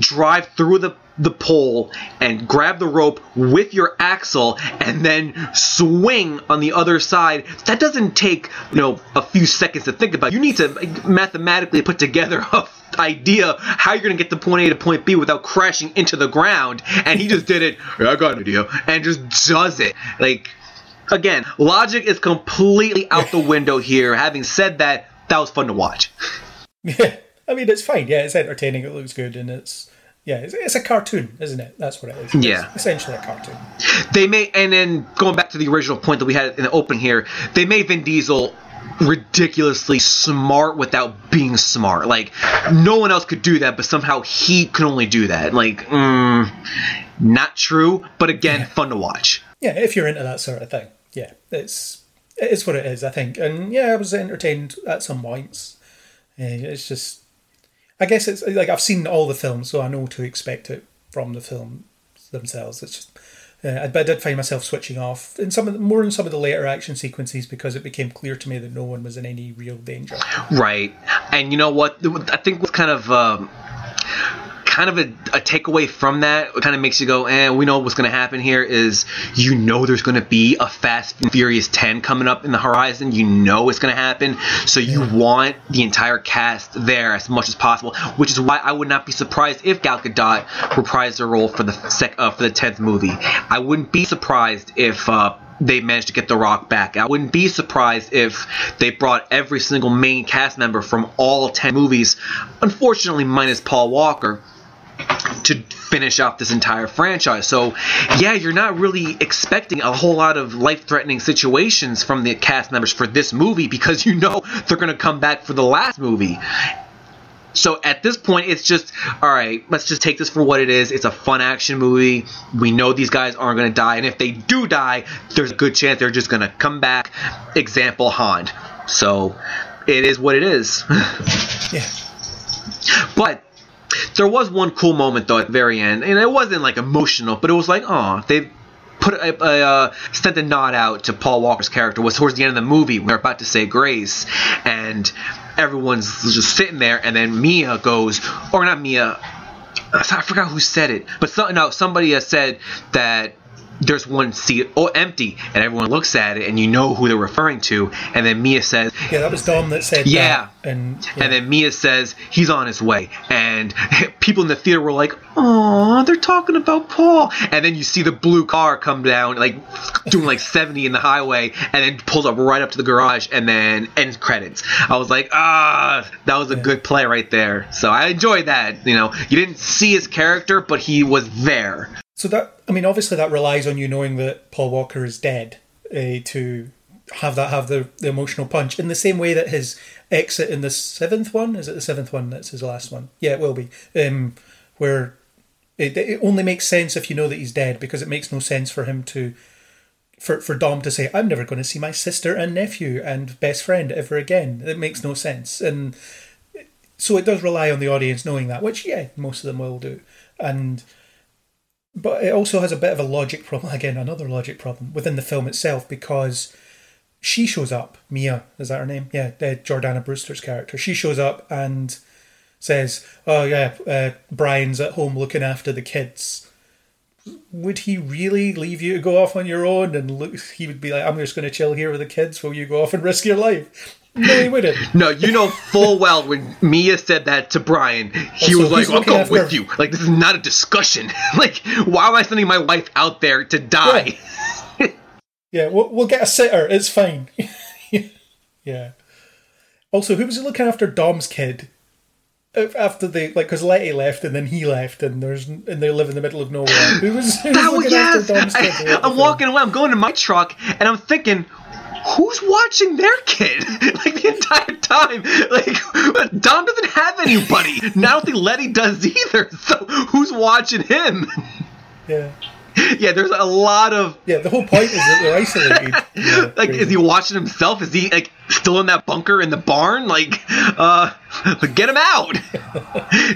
drive through the the pole and grab the rope with your axle and then swing on the other side. That doesn't take you know a few seconds to think about. You need to mathematically put together a idea how you're going to get to point A to point B without crashing into the ground. And he just did it. Yeah, I got an idea. And just does it. Like again logic is completely out the window here. Having said that that was fun to watch. Yeah, I mean it's fine. Yeah, it's entertaining. It looks good, and it's yeah, it's, it's a cartoon, isn't it? That's what it is. Yeah. it's essentially a cartoon. they may, and then going back to the original point that we had in the open here they made vin diesel ridiculously smart without being smart like no one else could do that but somehow he could only do that like mm, not true but again fun to watch Yeah, if you're into that sort of thing, yeah, it's it is what it is. I think, and yeah, I was entertained at some points. Uh, It's just, I guess it's like I've seen all the films, so I know to expect it from the film themselves. It's just, uh, but I did find myself switching off in some of the, more in some of the later action sequences because it became clear to me that no one was in any real danger. right and you know what i think what's kind of um, kind of a, a takeaway from that kind of makes you go eh we know what's going to happen here is you know there's going to be a fast and furious 10 coming up in the horizon. You know it's going to happen. So you want the entire cast there as much as possible which is why i would not be surprised if gal gadot reprised her role for the sec uh, for the 10th movie. I wouldn't be surprised if uh they managed to get The Rock back. I wouldn't be surprised if they brought every single main cast member from all 10 movies, unfortunately, minus Paul Walker, to finish off this entire franchise. So, yeah, you're not really expecting a whole lot of life threatening situations from the cast members for this movie because you know they're going to come back for the last movie. So at this point, it's just all right. Let's just take this for what it is. It's a fun action movie. We know these guys aren't going to die, and if they do die, there's a good chance they're just going to come back. Example Han. So it is what it is. Yeah. But there was one cool moment though at the very end, and it wasn't like emotional, but it was like, oh, they put a, a uh, sent a nod out to Paul Walker's character. Was towards the end of the movie when they're about to say grace, and everyone's just sitting there, and then Mia goes, or not Mia. I forgot who said it, but some, no, somebody has said that there's one seat oh empty and everyone looks at it and you know who they're referring to and then Mia says Yeah, that was Dom that said Yeah. that. And and then Mia says he's on his way and people in the theater were like oh they're talking about Paul. And then you see the blue car come down like doing like 70 in the highway and then pulls up right up to the garage and then ends credits. I was like ah that was a good play right there. So I enjoyed that you know. You didn't see his character but he was there So that, I mean, obviously that relies on you knowing that Paul Walker is dead uh, to have that have the, the emotional punch. In the same way that his exit in the seventh one is it the seventh one that's his last one? Yeah, it will be. Um, where it, it only makes sense if you know that he's dead because it makes no sense for him to. For, for Dom to say, I'm never going to see my sister and nephew and best friend ever again. It makes no sense. And so it does rely on the audience knowing that, which, yeah, most of them will do. And but it also has a bit of a logic problem again another logic problem within the film itself because she shows up mia is that her name? Yeah uh, jordana brewster's character. She shows up and says oh yeah uh, brian's at home looking after the kids. Would he really leave you to go off on your own? And look he would be like i'm just going to chill here with the kids while you go off and risk your life no he wouldn't No, you know full well when Mia said that to Brian, he Also, was like, "I'll go with you." Like this is not a discussion. like, why am I sending my wife out there to die? Yeah, we'll, we'll get a sitter. It's fine. yeah. Also, who was looking after Dom's kid? After they like, because Letty left and then he left, and there's and they live in the middle of nowhere. Who was, who was That was yes. after Dom's kid? I, I'm walking away. I'm going to my truck, and I'm thinking. Who's watching their kid? like the entire time. Like Dom doesn't have anybody. Now I don't think Letty does either. So who's watching him? Yeah. yeah, there's a lot of Yeah, the whole point is that they're isolated. Yeah, like is he watching himself is he like still in that bunker in the barn like uh get him out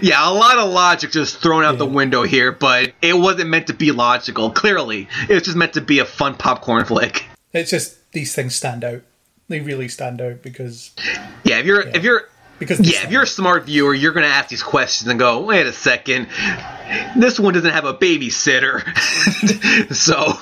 yeah a lot of logic just thrown out the window here but it wasn't meant to be logical clearly it was just meant to be a fun popcorn flick It's just these things stand out. They really stand out because yeah if you're if you're because yeah if you're a smart viewer you're gonna ask these questions and go wait a second this one doesn't have a babysitter so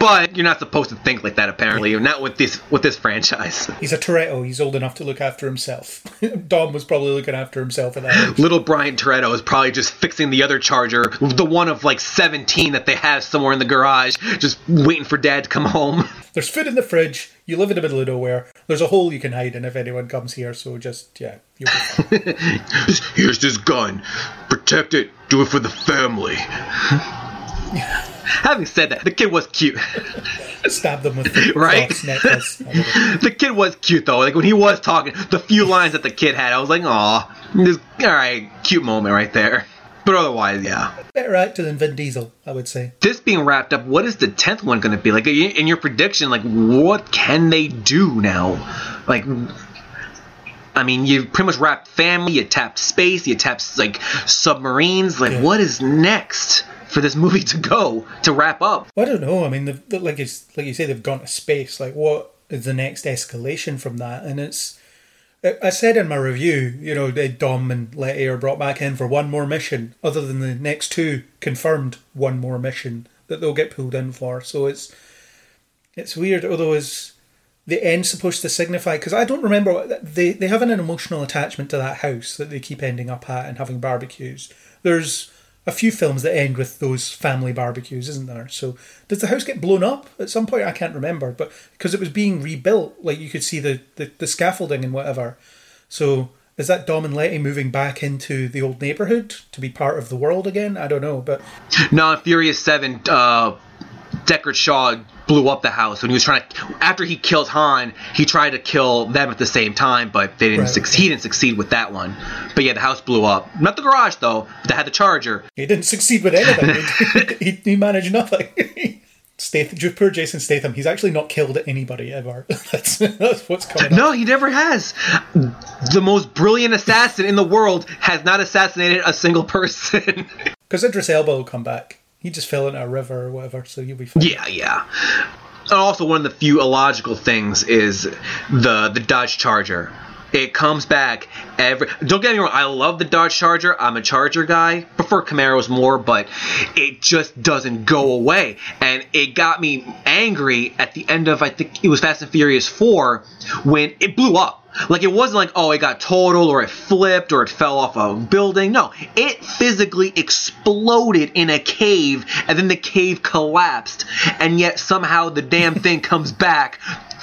but you're not supposed to think like that apparently not with this with this franchise he's a Toretto. He's old enough to look after himself. Dom was probably looking after himself at that age. Little Brian Toretto is probably just fixing the other charger, the one of like 17 that they have somewhere in the garage, just waiting for dad to come home. There's food in the fridge. You live in the middle of nowhere. There's a hole you can hide in if anyone comes here. So just yeah, you'll be fine. Here's this gun. Protect it. Do it for the family. Having said that, the kid was cute. Stab them with the Right? necklace. the kid was cute though. Like when he was talking, the few lines that the kid had, I was like, aw, this all right, cute moment right there. But otherwise, yeah. Better actor than Vin Diesel, I would say. this being wrapped up, what is the tenth one going to be? Like in your prediction, like what can they do now? Like, I mean, you've pretty much wrapped family, you tapped space, you tapped like submarines. Like, what is next for this movie to go to wrap up? I don't know. I mean, like it's like you say, they've gone to space. Like, what is the next escalation from that? And it's, I said in my review, you know, Dom and Letty are brought back in for one more mission, other than the next two confirmed one more mission that they'll get pulled in for. So it's, it's weird. Although is the end supposed to signify? Because I don't remember they they have an emotional attachment to that house that they keep ending up at and having barbecues. There's a few films that end with those family barbecues, isn't there? So does the house get blown up at some point? I can't remember, but because it was being rebuilt, like you could see the, the, the scaffolding and whatever. So is that Dom and Letty moving back into the old neighborhood to be part of the world again? I don't know, but No, in Furious Seven, uh, Deckard Shaw blew up the house when he was trying to. After he killed Han, he tried to kill them at the same time, but they didn't Right. succeed. He didn't succeed with that one. But yeah, the house blew up. Not the garage though. But they had the charger. he didn't succeed with anything. he, he managed nothing. Statham, poor Jason Statham, he's actually not killed anybody ever. that's, that's what's coming up. No, he never has. The most brilliant assassin in the world has not assassinated a single person. Because Idris Elba will come back. He just fell into a river or whatever, so you'll be fine. Yeah, yeah. And also, one of the few illogical things is the the Dodge Charger. It comes back every. Don't get me wrong. I love the Dodge Charger. I'm a Charger guy. Prefer Camaros more, but it just doesn't go away. And it got me angry at the end of I think it was Fast and Furious Four when it blew up. Like it wasn't like oh it got totaled or it flipped or it fell off a building. No, it physically exploded in a cave and then the cave collapsed. And yet somehow the damn thing comes back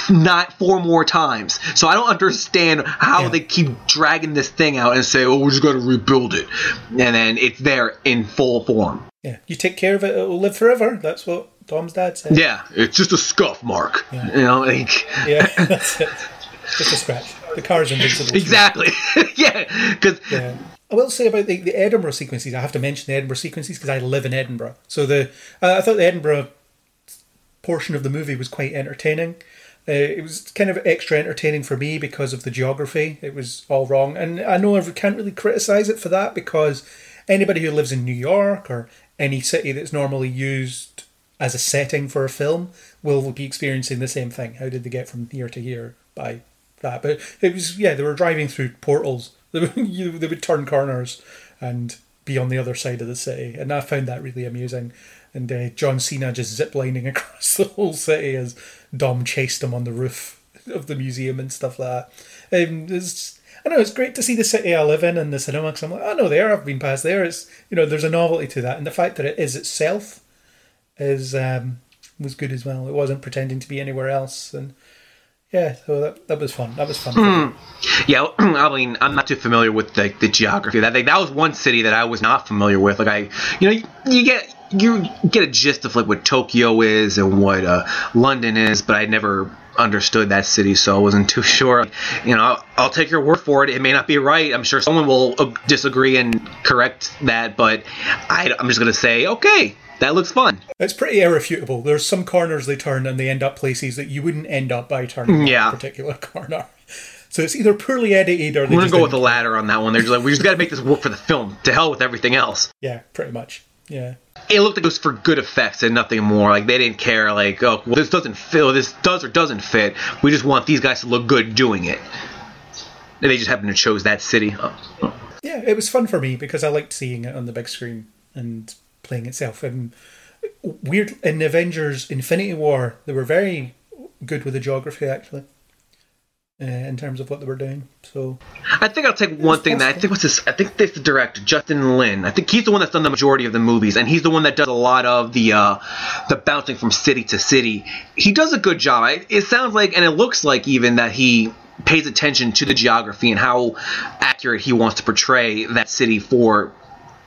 not four more times. So I don't understand how Yeah. they keep dragging this thing out and say, "Oh, we just got to rebuild it," and then it's there in full form. Yeah, you take care of it, it will live forever. That's what Dom's dad said. Yeah, it's just a scuff mark. You know, like Yeah, that's it. Just a scratch. The car's invincible. exactly. yeah, because Yeah. I will say about the, the Edinburgh sequences. I have to mention the Edinburgh sequences because I live in Edinburgh. So the uh, I thought the Edinburgh portion of the movie was quite entertaining. Uh, it was kind of extra entertaining for me because of the geography. It was all wrong, and I know I can't really criticize it for that because anybody who lives in New York or any city that's normally used as a setting for a film will be experiencing the same thing. How did they get from here to here by that? But it was yeah, they were driving through portals. They would, you, they would turn corners and be on the other side of the city, and I found that really amusing. And uh, John Cena just ziplining across the whole city as Dom chased him on the roof of the museum and stuff like that. Um, it's, I know it's great to see the city I live in and the cinema. Cause I'm like, I know there. I've been past there. It's you know, there's a novelty to that, and the fact that it is itself is um, was good as well. It wasn't pretending to be anywhere else, and yeah, so that that was fun. That was fun. me. Yeah, I mean, I'm not too familiar with the, the geography. That that was one city that I was not familiar with. Like I, you know, you, you get you get a gist of like what Tokyo is and what uh, London is, but I never understood that city, so I wasn't too sure. You know, I'll, I'll take your word for it. It may not be right. I'm sure someone will uh, disagree and correct that, but I, I'm just gonna say, okay, that looks fun. It's pretty irrefutable. There's some corners they turn and they end up places that you wouldn't end up by turning Yeah. that particular corner. So it's either poorly edited or they We're gonna go with the latter on that one. They're just like, we just got to make this work for the film. To hell with everything else. yeah, pretty much. Yeah. it looked like it was for good effects and nothing more. Like they didn't care. Like, oh, well, this doesn't fit. This does or doesn't fit. We just want these guys to look good doing it. And they just happened to chose that city. Oh. Yeah, it was fun for me because I liked seeing it on the big screen and playing itself. And weird in Avengers Infinity War, they were very good with the geography actually. Uh, in terms of what they were doing, so I think I'll take one thing that I think was this. I think this the director Justin Lin. I think he's the one that's done the majority of the movies, and he's the one that does a lot of the uh, the bouncing from city to city. He does a good job. I, it sounds like, and it looks like even that he pays attention to the geography and how accurate he wants to portray that city for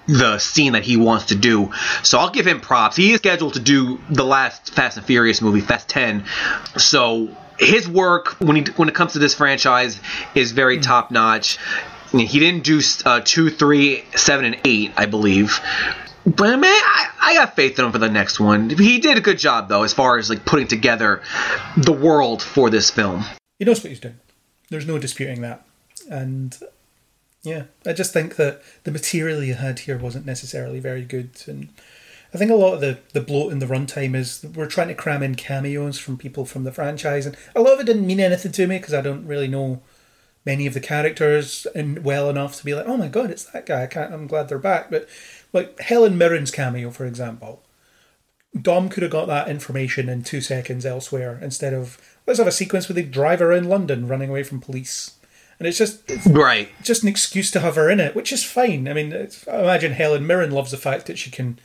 the scene that he wants to do. So I'll give him props. He is scheduled to do the last Fast and Furious movie, Fast 10. So his work when he when it comes to this franchise is very top notch. I mean, he didn't do uh, two, three, seven, and eight, I believe. But man, I, I got faith in him for the next one. He did a good job though, as far as like putting together the world for this film. he knows what he's doing. There's no disputing that, and yeah, I just think that the material you had here wasn't necessarily very good, and I think a lot of the the bloat in the runtime is we're trying to cram in cameos from people from the franchise, and a lot of it didn't mean anything to me because I don't really know many of the characters and well enough to be like, oh my god, it's that guy. I can't. I'm glad they're back, but like Helen Mirren's cameo, for example. Dom could have got that information in two seconds elsewhere instead of let's have a sequence where they drive around London running away from police. And it's just it's Right. just an excuse to have her in it, which is fine. I mean, it's, I imagine Helen Mirren loves the fact that she can,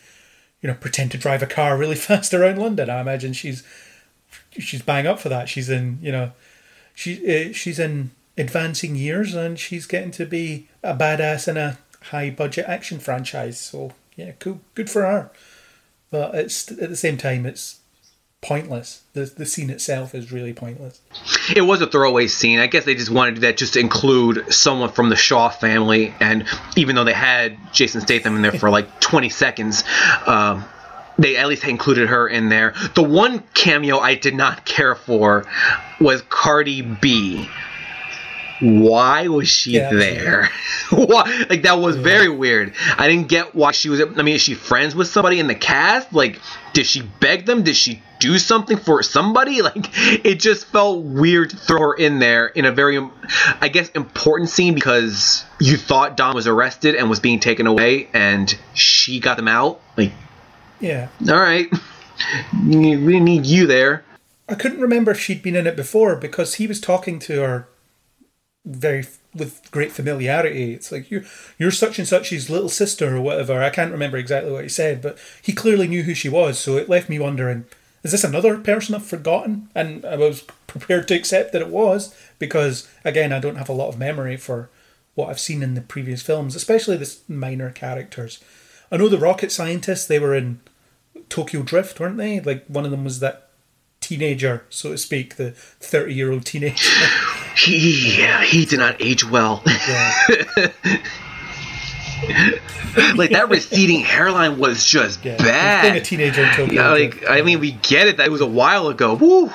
you know, pretend to drive a car really fast around London. I imagine she's she's bang up for that. She's in, you know, she uh, she's in advancing years and she's getting to be a badass in a high budget action franchise. So yeah, cool, good for her. But it's at the same time, it's pointless. The the scene itself is really pointless. It was a throwaway scene. I guess they just wanted to do that just to include someone from the Shaw family. And even though they had Jason Statham in there for like 20 seconds, um, they at least included her in there. The one cameo I did not care for was Cardi B. why was she Yeah, there? why? Like that was very weird. I didn't get why she was. I mean, is she friends with somebody in the cast? Like, did she beg them? Did she do something for somebody? Like, it just felt weird to throw her in there in a very, I guess, important scene because you thought Dom was arrested and was being taken away, and she got them out. Like, Yeah. all right, we didn't need you there. I couldn't remember if she'd been in it before because he was talking to her very with great familiarity. It's like you you're such and such's little sister or whatever. I can't remember exactly what he said, but he clearly knew who she was, so it left me wondering, is this another person I've forgotten? And I was prepared to accept that it was, because again I don't have a lot of memory for what I've seen in the previous films, especially the minor characters. I know the rocket scientists, they were in Tokyo Drift, weren't they? Like one of them was that teenager, so to speak, the 30 year old teenager. He, yeah, he did not age well. like that receding hairline was just Yeah, bad. being a teenager in Tokyo Yeah, like I mean, we get it that it was a while ago. Woo!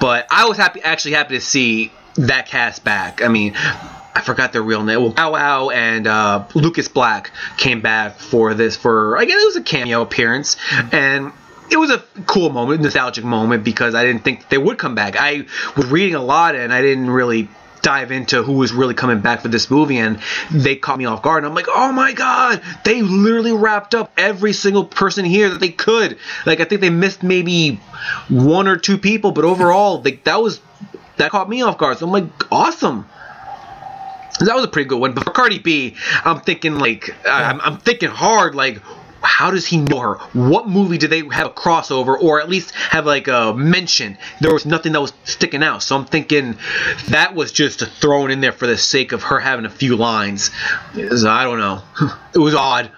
But I was happy, actually happy to see that cast back. I mean. I forgot their real name. Well, Bow Wow and uh, Lucas Black came back for this for I guess it was a cameo appearance, and it was a cool moment, nostalgic moment because I didn't think they would come back. I was reading a lot and I didn't really dive into who was really coming back for this movie and they caught me off guard and I'm like oh my god they literally wrapped up every single person here that they could like I think they missed maybe one or two people but overall like that was that caught me off guard so I'm like awesome that was a pretty good one. But for Cardi B, I'm thinking like I'm, I'm thinking hard like how does he know her? What movie did they have a crossover or at least have like a mention? There was nothing that was sticking out. So I'm thinking that was just thrown in there for the sake of her having a few lines. I don't know. It was odd.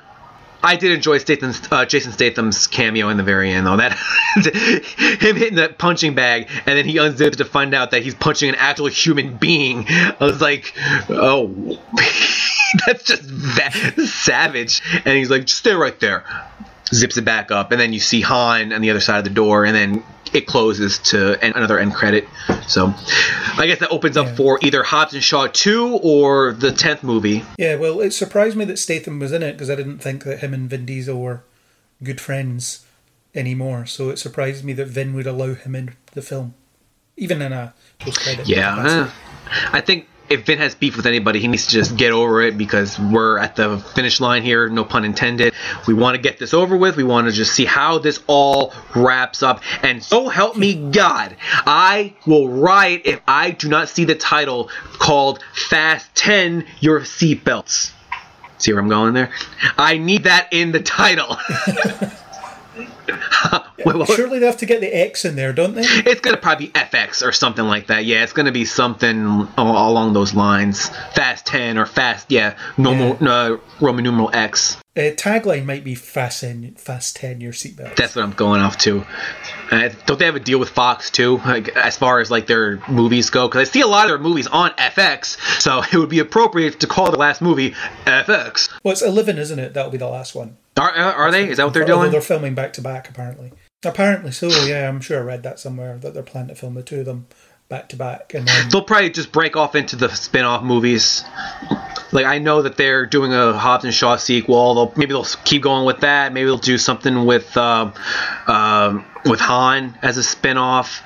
I did enjoy Statham's, uh, Jason Statham's cameo in the very end, though. That him hitting that punching bag and then he unzips to find out that he's punching an actual human being. I was like, oh, that's just va- savage. And he's like, just stay right there. Zips it back up, and then you see Han on the other side of the door, and then it closes to an- another end credit. So, I guess that opens up for either Hobbs and Shaw 2 or the 10th movie. Yeah, well, it surprised me that Statham was in it because I didn't think that him and Vin Diesel were good friends anymore. So it surprised me that Vin would allow him in the film, even in a post credit. Yeah, I think if Vin has beef with anybody, he needs to just get over it because we're at the finish line here, no pun intended. We want to get this over with. We want to just see how this all wraps up. And so help me God, I will riot if I do not see the title called Fast 10 Your Seatbelts. See where I'm going there? I need that in the title. Wait, what? Surely they have to get the X in there, don't they? It's gonna probably be FX or something like that. Yeah, it's gonna be something along those lines. Fast ten or fast, yeah, normal Uh, Roman numeral X. Uh, tagline might be fast ten, fast ten your seatbelt. That's what I'm going off to. Uh, don't they have a deal with Fox too, like, as far as like their movies go? Because I see a lot of their movies on FX, so it would be appropriate to call the last movie FX. Well, it's Eleven, isn't it? That'll be the last one. Are, are they? Is that what they're Although doing? They're filming back to back, apparently. Apparently so. Yeah, I'm sure I read that somewhere that they're planning to film the two of them back to back, and then They'll probably just break off into the spin-off movies. Like I know that they're doing a Hobbs and Shaw sequel. They'll maybe they'll keep going with that. Maybe they'll do something with um with Han as a spin-off.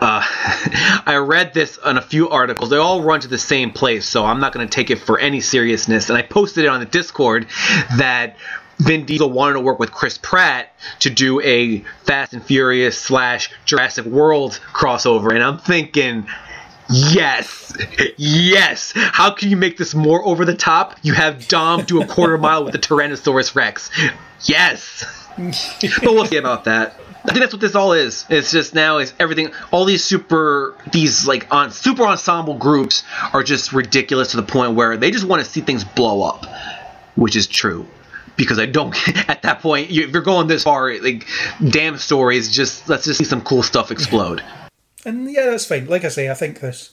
Uh, I read this on a few articles. They all run to the same place, so I'm not going to take it for any seriousness. And I posted it on the Discord that Vin Diesel wanted to work with Chris Pratt to do a Fast and Furious slash Jurassic World crossover, and I'm thinking, yes, yes. How can you make this more over the top? You have Dom do a quarter mile with the Tyrannosaurus Rex. Yes. but we'll see about that. I think that's what this all is. It's just now is everything. All these super, these like on super ensemble groups are just ridiculous to the point where they just want to see things blow up, which is true. Because I don't. At that point, you, if you're going this far, like damn stories. Just let's just see some cool stuff explode. and yeah, that's fine. Like I say, I think this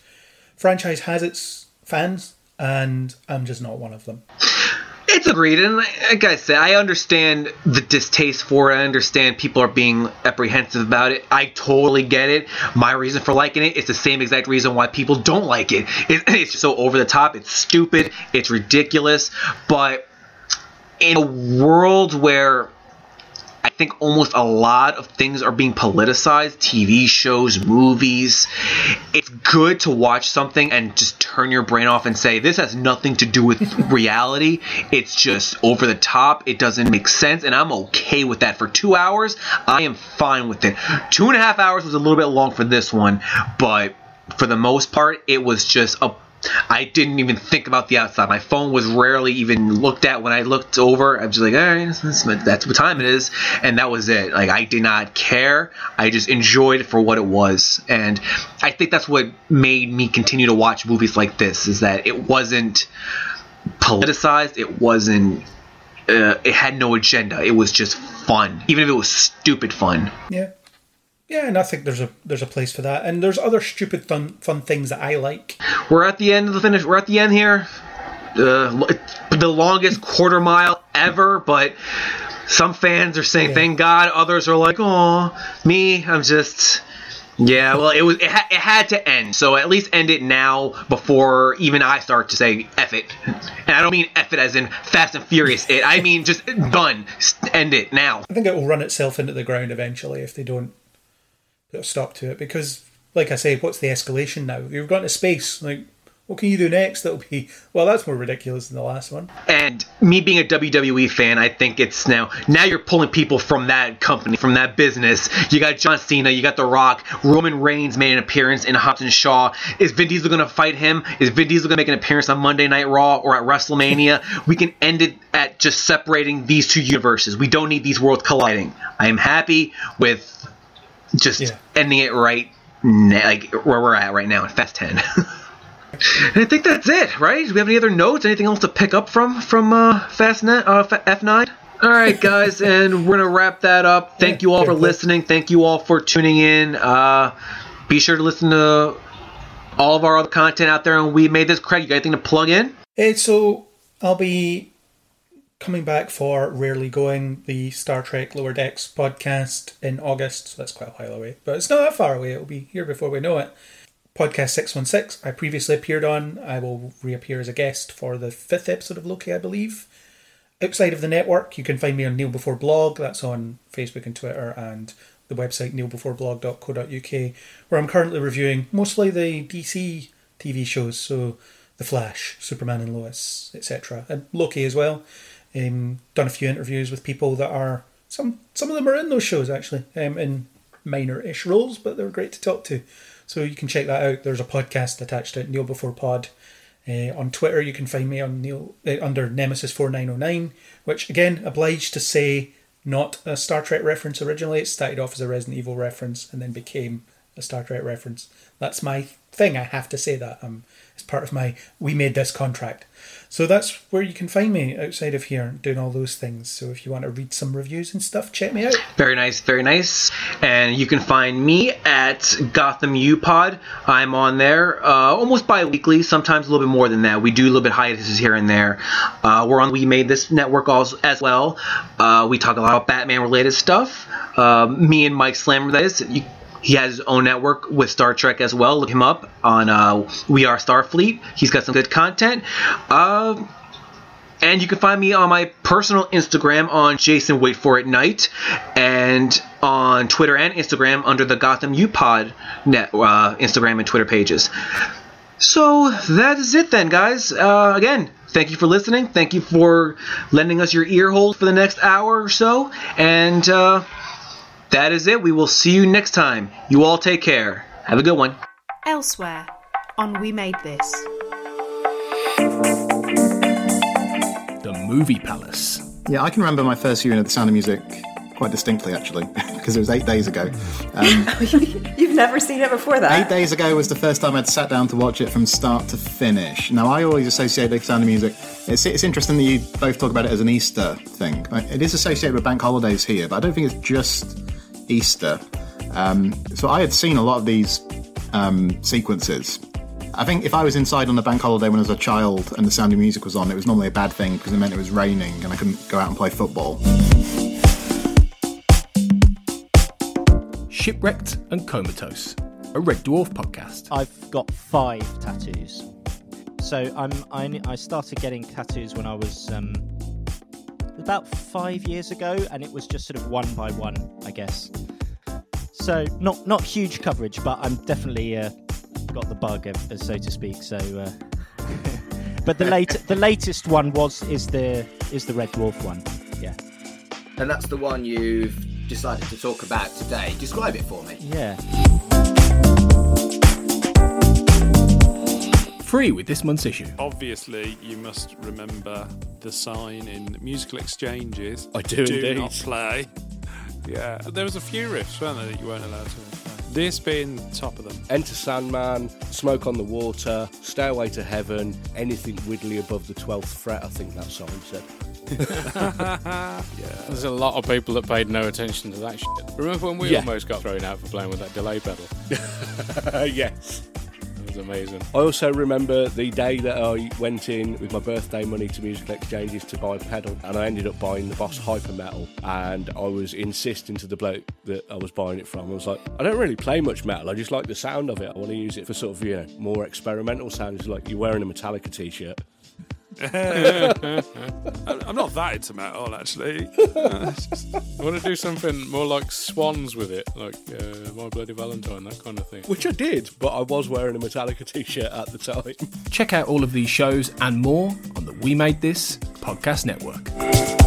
franchise has its fans, and I'm just not one of them. It's agreed, and like I said, I understand the distaste for it. I understand people are being apprehensive about it. I totally get it. My reason for liking it is the same exact reason why people don't like it. it it's so over the top. It's stupid. It's ridiculous. But in a world where I think almost a lot of things are being politicized TV shows, movies. It's good to watch something and just turn your brain off and say, this has nothing to do with reality. It's just over the top. It doesn't make sense. And I'm okay with that. For two hours, I am fine with it. Two and a half hours was a little bit long for this one, but for the most part, it was just a I didn't even think about the outside. My phone was rarely even looked at when I looked over. I was just like, all right, that's, that's what time it is, and that was it. Like I did not care. I just enjoyed it for what it was, and I think that's what made me continue to watch movies like this. Is that it wasn't politicized. It wasn't. Uh, it had no agenda. It was just fun, even if it was stupid fun. Yeah. Yeah, and I think there's a there's a place for that, and there's other stupid fun fun things that I like. We're at the end of the finish. We're at the end here. Uh, the longest quarter mile ever, but some fans are saying Yeah. thank God. Others are like, oh, me. I'm just. Yeah, well, it was it, ha- it had to end, so at least end it now before even I start to say F it. And I don't mean F it as in Fast and Furious it. I mean just done. End it now. I think it will run itself into the ground eventually if they don't put a stop to it. Because, like I say, what's the escalation now? You've gone to space. Like, what can you do next? That'll be well. That's more ridiculous than the last one. And me being a WWE fan, I think it's now now you're pulling people from that company, from that business. You got John Cena, you got The Rock, Roman Reigns made an appearance in Hobbs and Shaw. Is Vin Diesel gonna fight him? Is Vin Diesel gonna make an appearance on Monday Night Raw or at WrestleMania? we can end it at just separating these two universes. We don't need these worlds colliding. I am happy with just ending it right now, like where we're at right now in Fast 10. And I think that's it, right? Do we have any other notes? Anything else to pick up from from uh, Fastnet uh, F- F9? All right, guys, and we're gonna wrap that up. Thank you all for listening. Thank you all for tuning in. Uh, be sure to listen to all of our other content out there. And we made this. Craig, you got anything to plug in? Hey, so I'll be coming back for Rarely Going, the Star Trek Lower Decks podcast in August. So that's quite a while away, but it's not that far away. It'll be here before we know it. Podcast 616, I previously appeared on. I will reappear as a guest for the fifth episode of Loki, I believe. Outside of the network, you can find me on Neil Before Blog. That's on Facebook and Twitter, and the website neilbeforeblog.co.uk, where I'm currently reviewing mostly the DC TV shows, so The Flash, Superman and Lois, etc., and Loki as well. Um, done a few interviews with people that are some some of them are in those shows actually, um, in minor-ish roles, but they're great to talk to. So you can check that out. There's a podcast attached to it, Neil Before Pod. Uh, on Twitter, you can find me on Neil uh, under Nemesis four nine oh nine, which again obliged to say not a Star Trek reference originally. It started off as a Resident Evil reference and then became a Star Trek reference. That's my thing. I have to say that. Um, it's part of my we made this contract. So that's where you can find me outside of here doing all those things. So if you want to read some reviews and stuff, check me out. Very nice, very nice. And you can find me at Gotham U Pod. I'm on there uh, almost bi-weekly, sometimes a little bit more than that. We do a little bit hiatuses here and there. Uh, we're on We Made This Network also, as well. Uh, we talk a lot about Batman-related stuff. Uh, me and Mike Slammer, that is. You, he has his own network with Star Trek as well. Look him up on uh, We Are Starfleet. He's got some good content. Uh, and you can find me on my personal Instagram on Jason Wait For It Night, and on Twitter and Instagram under the Gotham U Pod net uh, Instagram and Twitter pages. So that is it then, guys. Uh, again, thank you for listening. Thank you for lending us your ear hold for the next hour or so, and uh, that is it. We will see you next time. You all take care. Have a good one. Elsewhere on We Made This. The Movie Palace. Yeah, I can remember my first viewing of The Sound of Music quite distinctly, actually, because it was eight days ago. Um, You've never seen it before that. eight days ago was the first time I'd sat down to watch it from start to finish. Now, I always associate The Sound of Music. It's, it's interesting that you both talk about it as an Easter thing. It is associated with bank holidays here, but I don't think it's just Easter. Um, so I had seen a lot of these um, sequences I think if I was inside on a bank holiday when I was a child and the sound of music was on, it was normally a bad thing because it meant it was raining and I couldn't go out and play football. Shipwrecked and Comatose, a Red Dwarf podcast. I've got five tattoos. So I'm I, I started getting tattoos when I was um, about five years ago, and it was just sort of one by one, I guess. So not not huge coverage, but I'm definitely uh, got the bug, so to speak. So, uh, but the late the latest one was is the is the red dwarf one. Yeah. And that's the one you've decided to talk about today. Describe it for me. Yeah. Free with this month's issue. Obviously, you must remember the sign in musical exchanges. I do do indeed. not play. Yeah, there was a few riffs, weren't there, that you weren't allowed to play. This being top of them. Enter Sandman, Smoke on the Water, Stairway to Heaven, anything widdly above the 12th fret, I think that song said. yeah. There's a lot of people that paid no attention to that shit. Remember when we Yeah. almost got thrown out for playing with that delay pedal? yes. Amazing. I also remember the day that I went in with my birthday money to musical exchanges to buy a pedal, and I ended up buying the Boss Hyper Metal. And I was insisting to the bloke that I was buying it from. I was like, I don't really play much metal. I just like the sound of it. I want to use it for sort of you know more experimental sounds, like you're wearing a Metallica t-shirt. I'm not that into metal, actually. Uh, just- I want to do something more like swans with it, like uh, My Bloody Valentine, that kind of thing. Which I did, but I was wearing a Metallica t-shirt at the time. Check out all of these shows and more on the We Made This podcast network.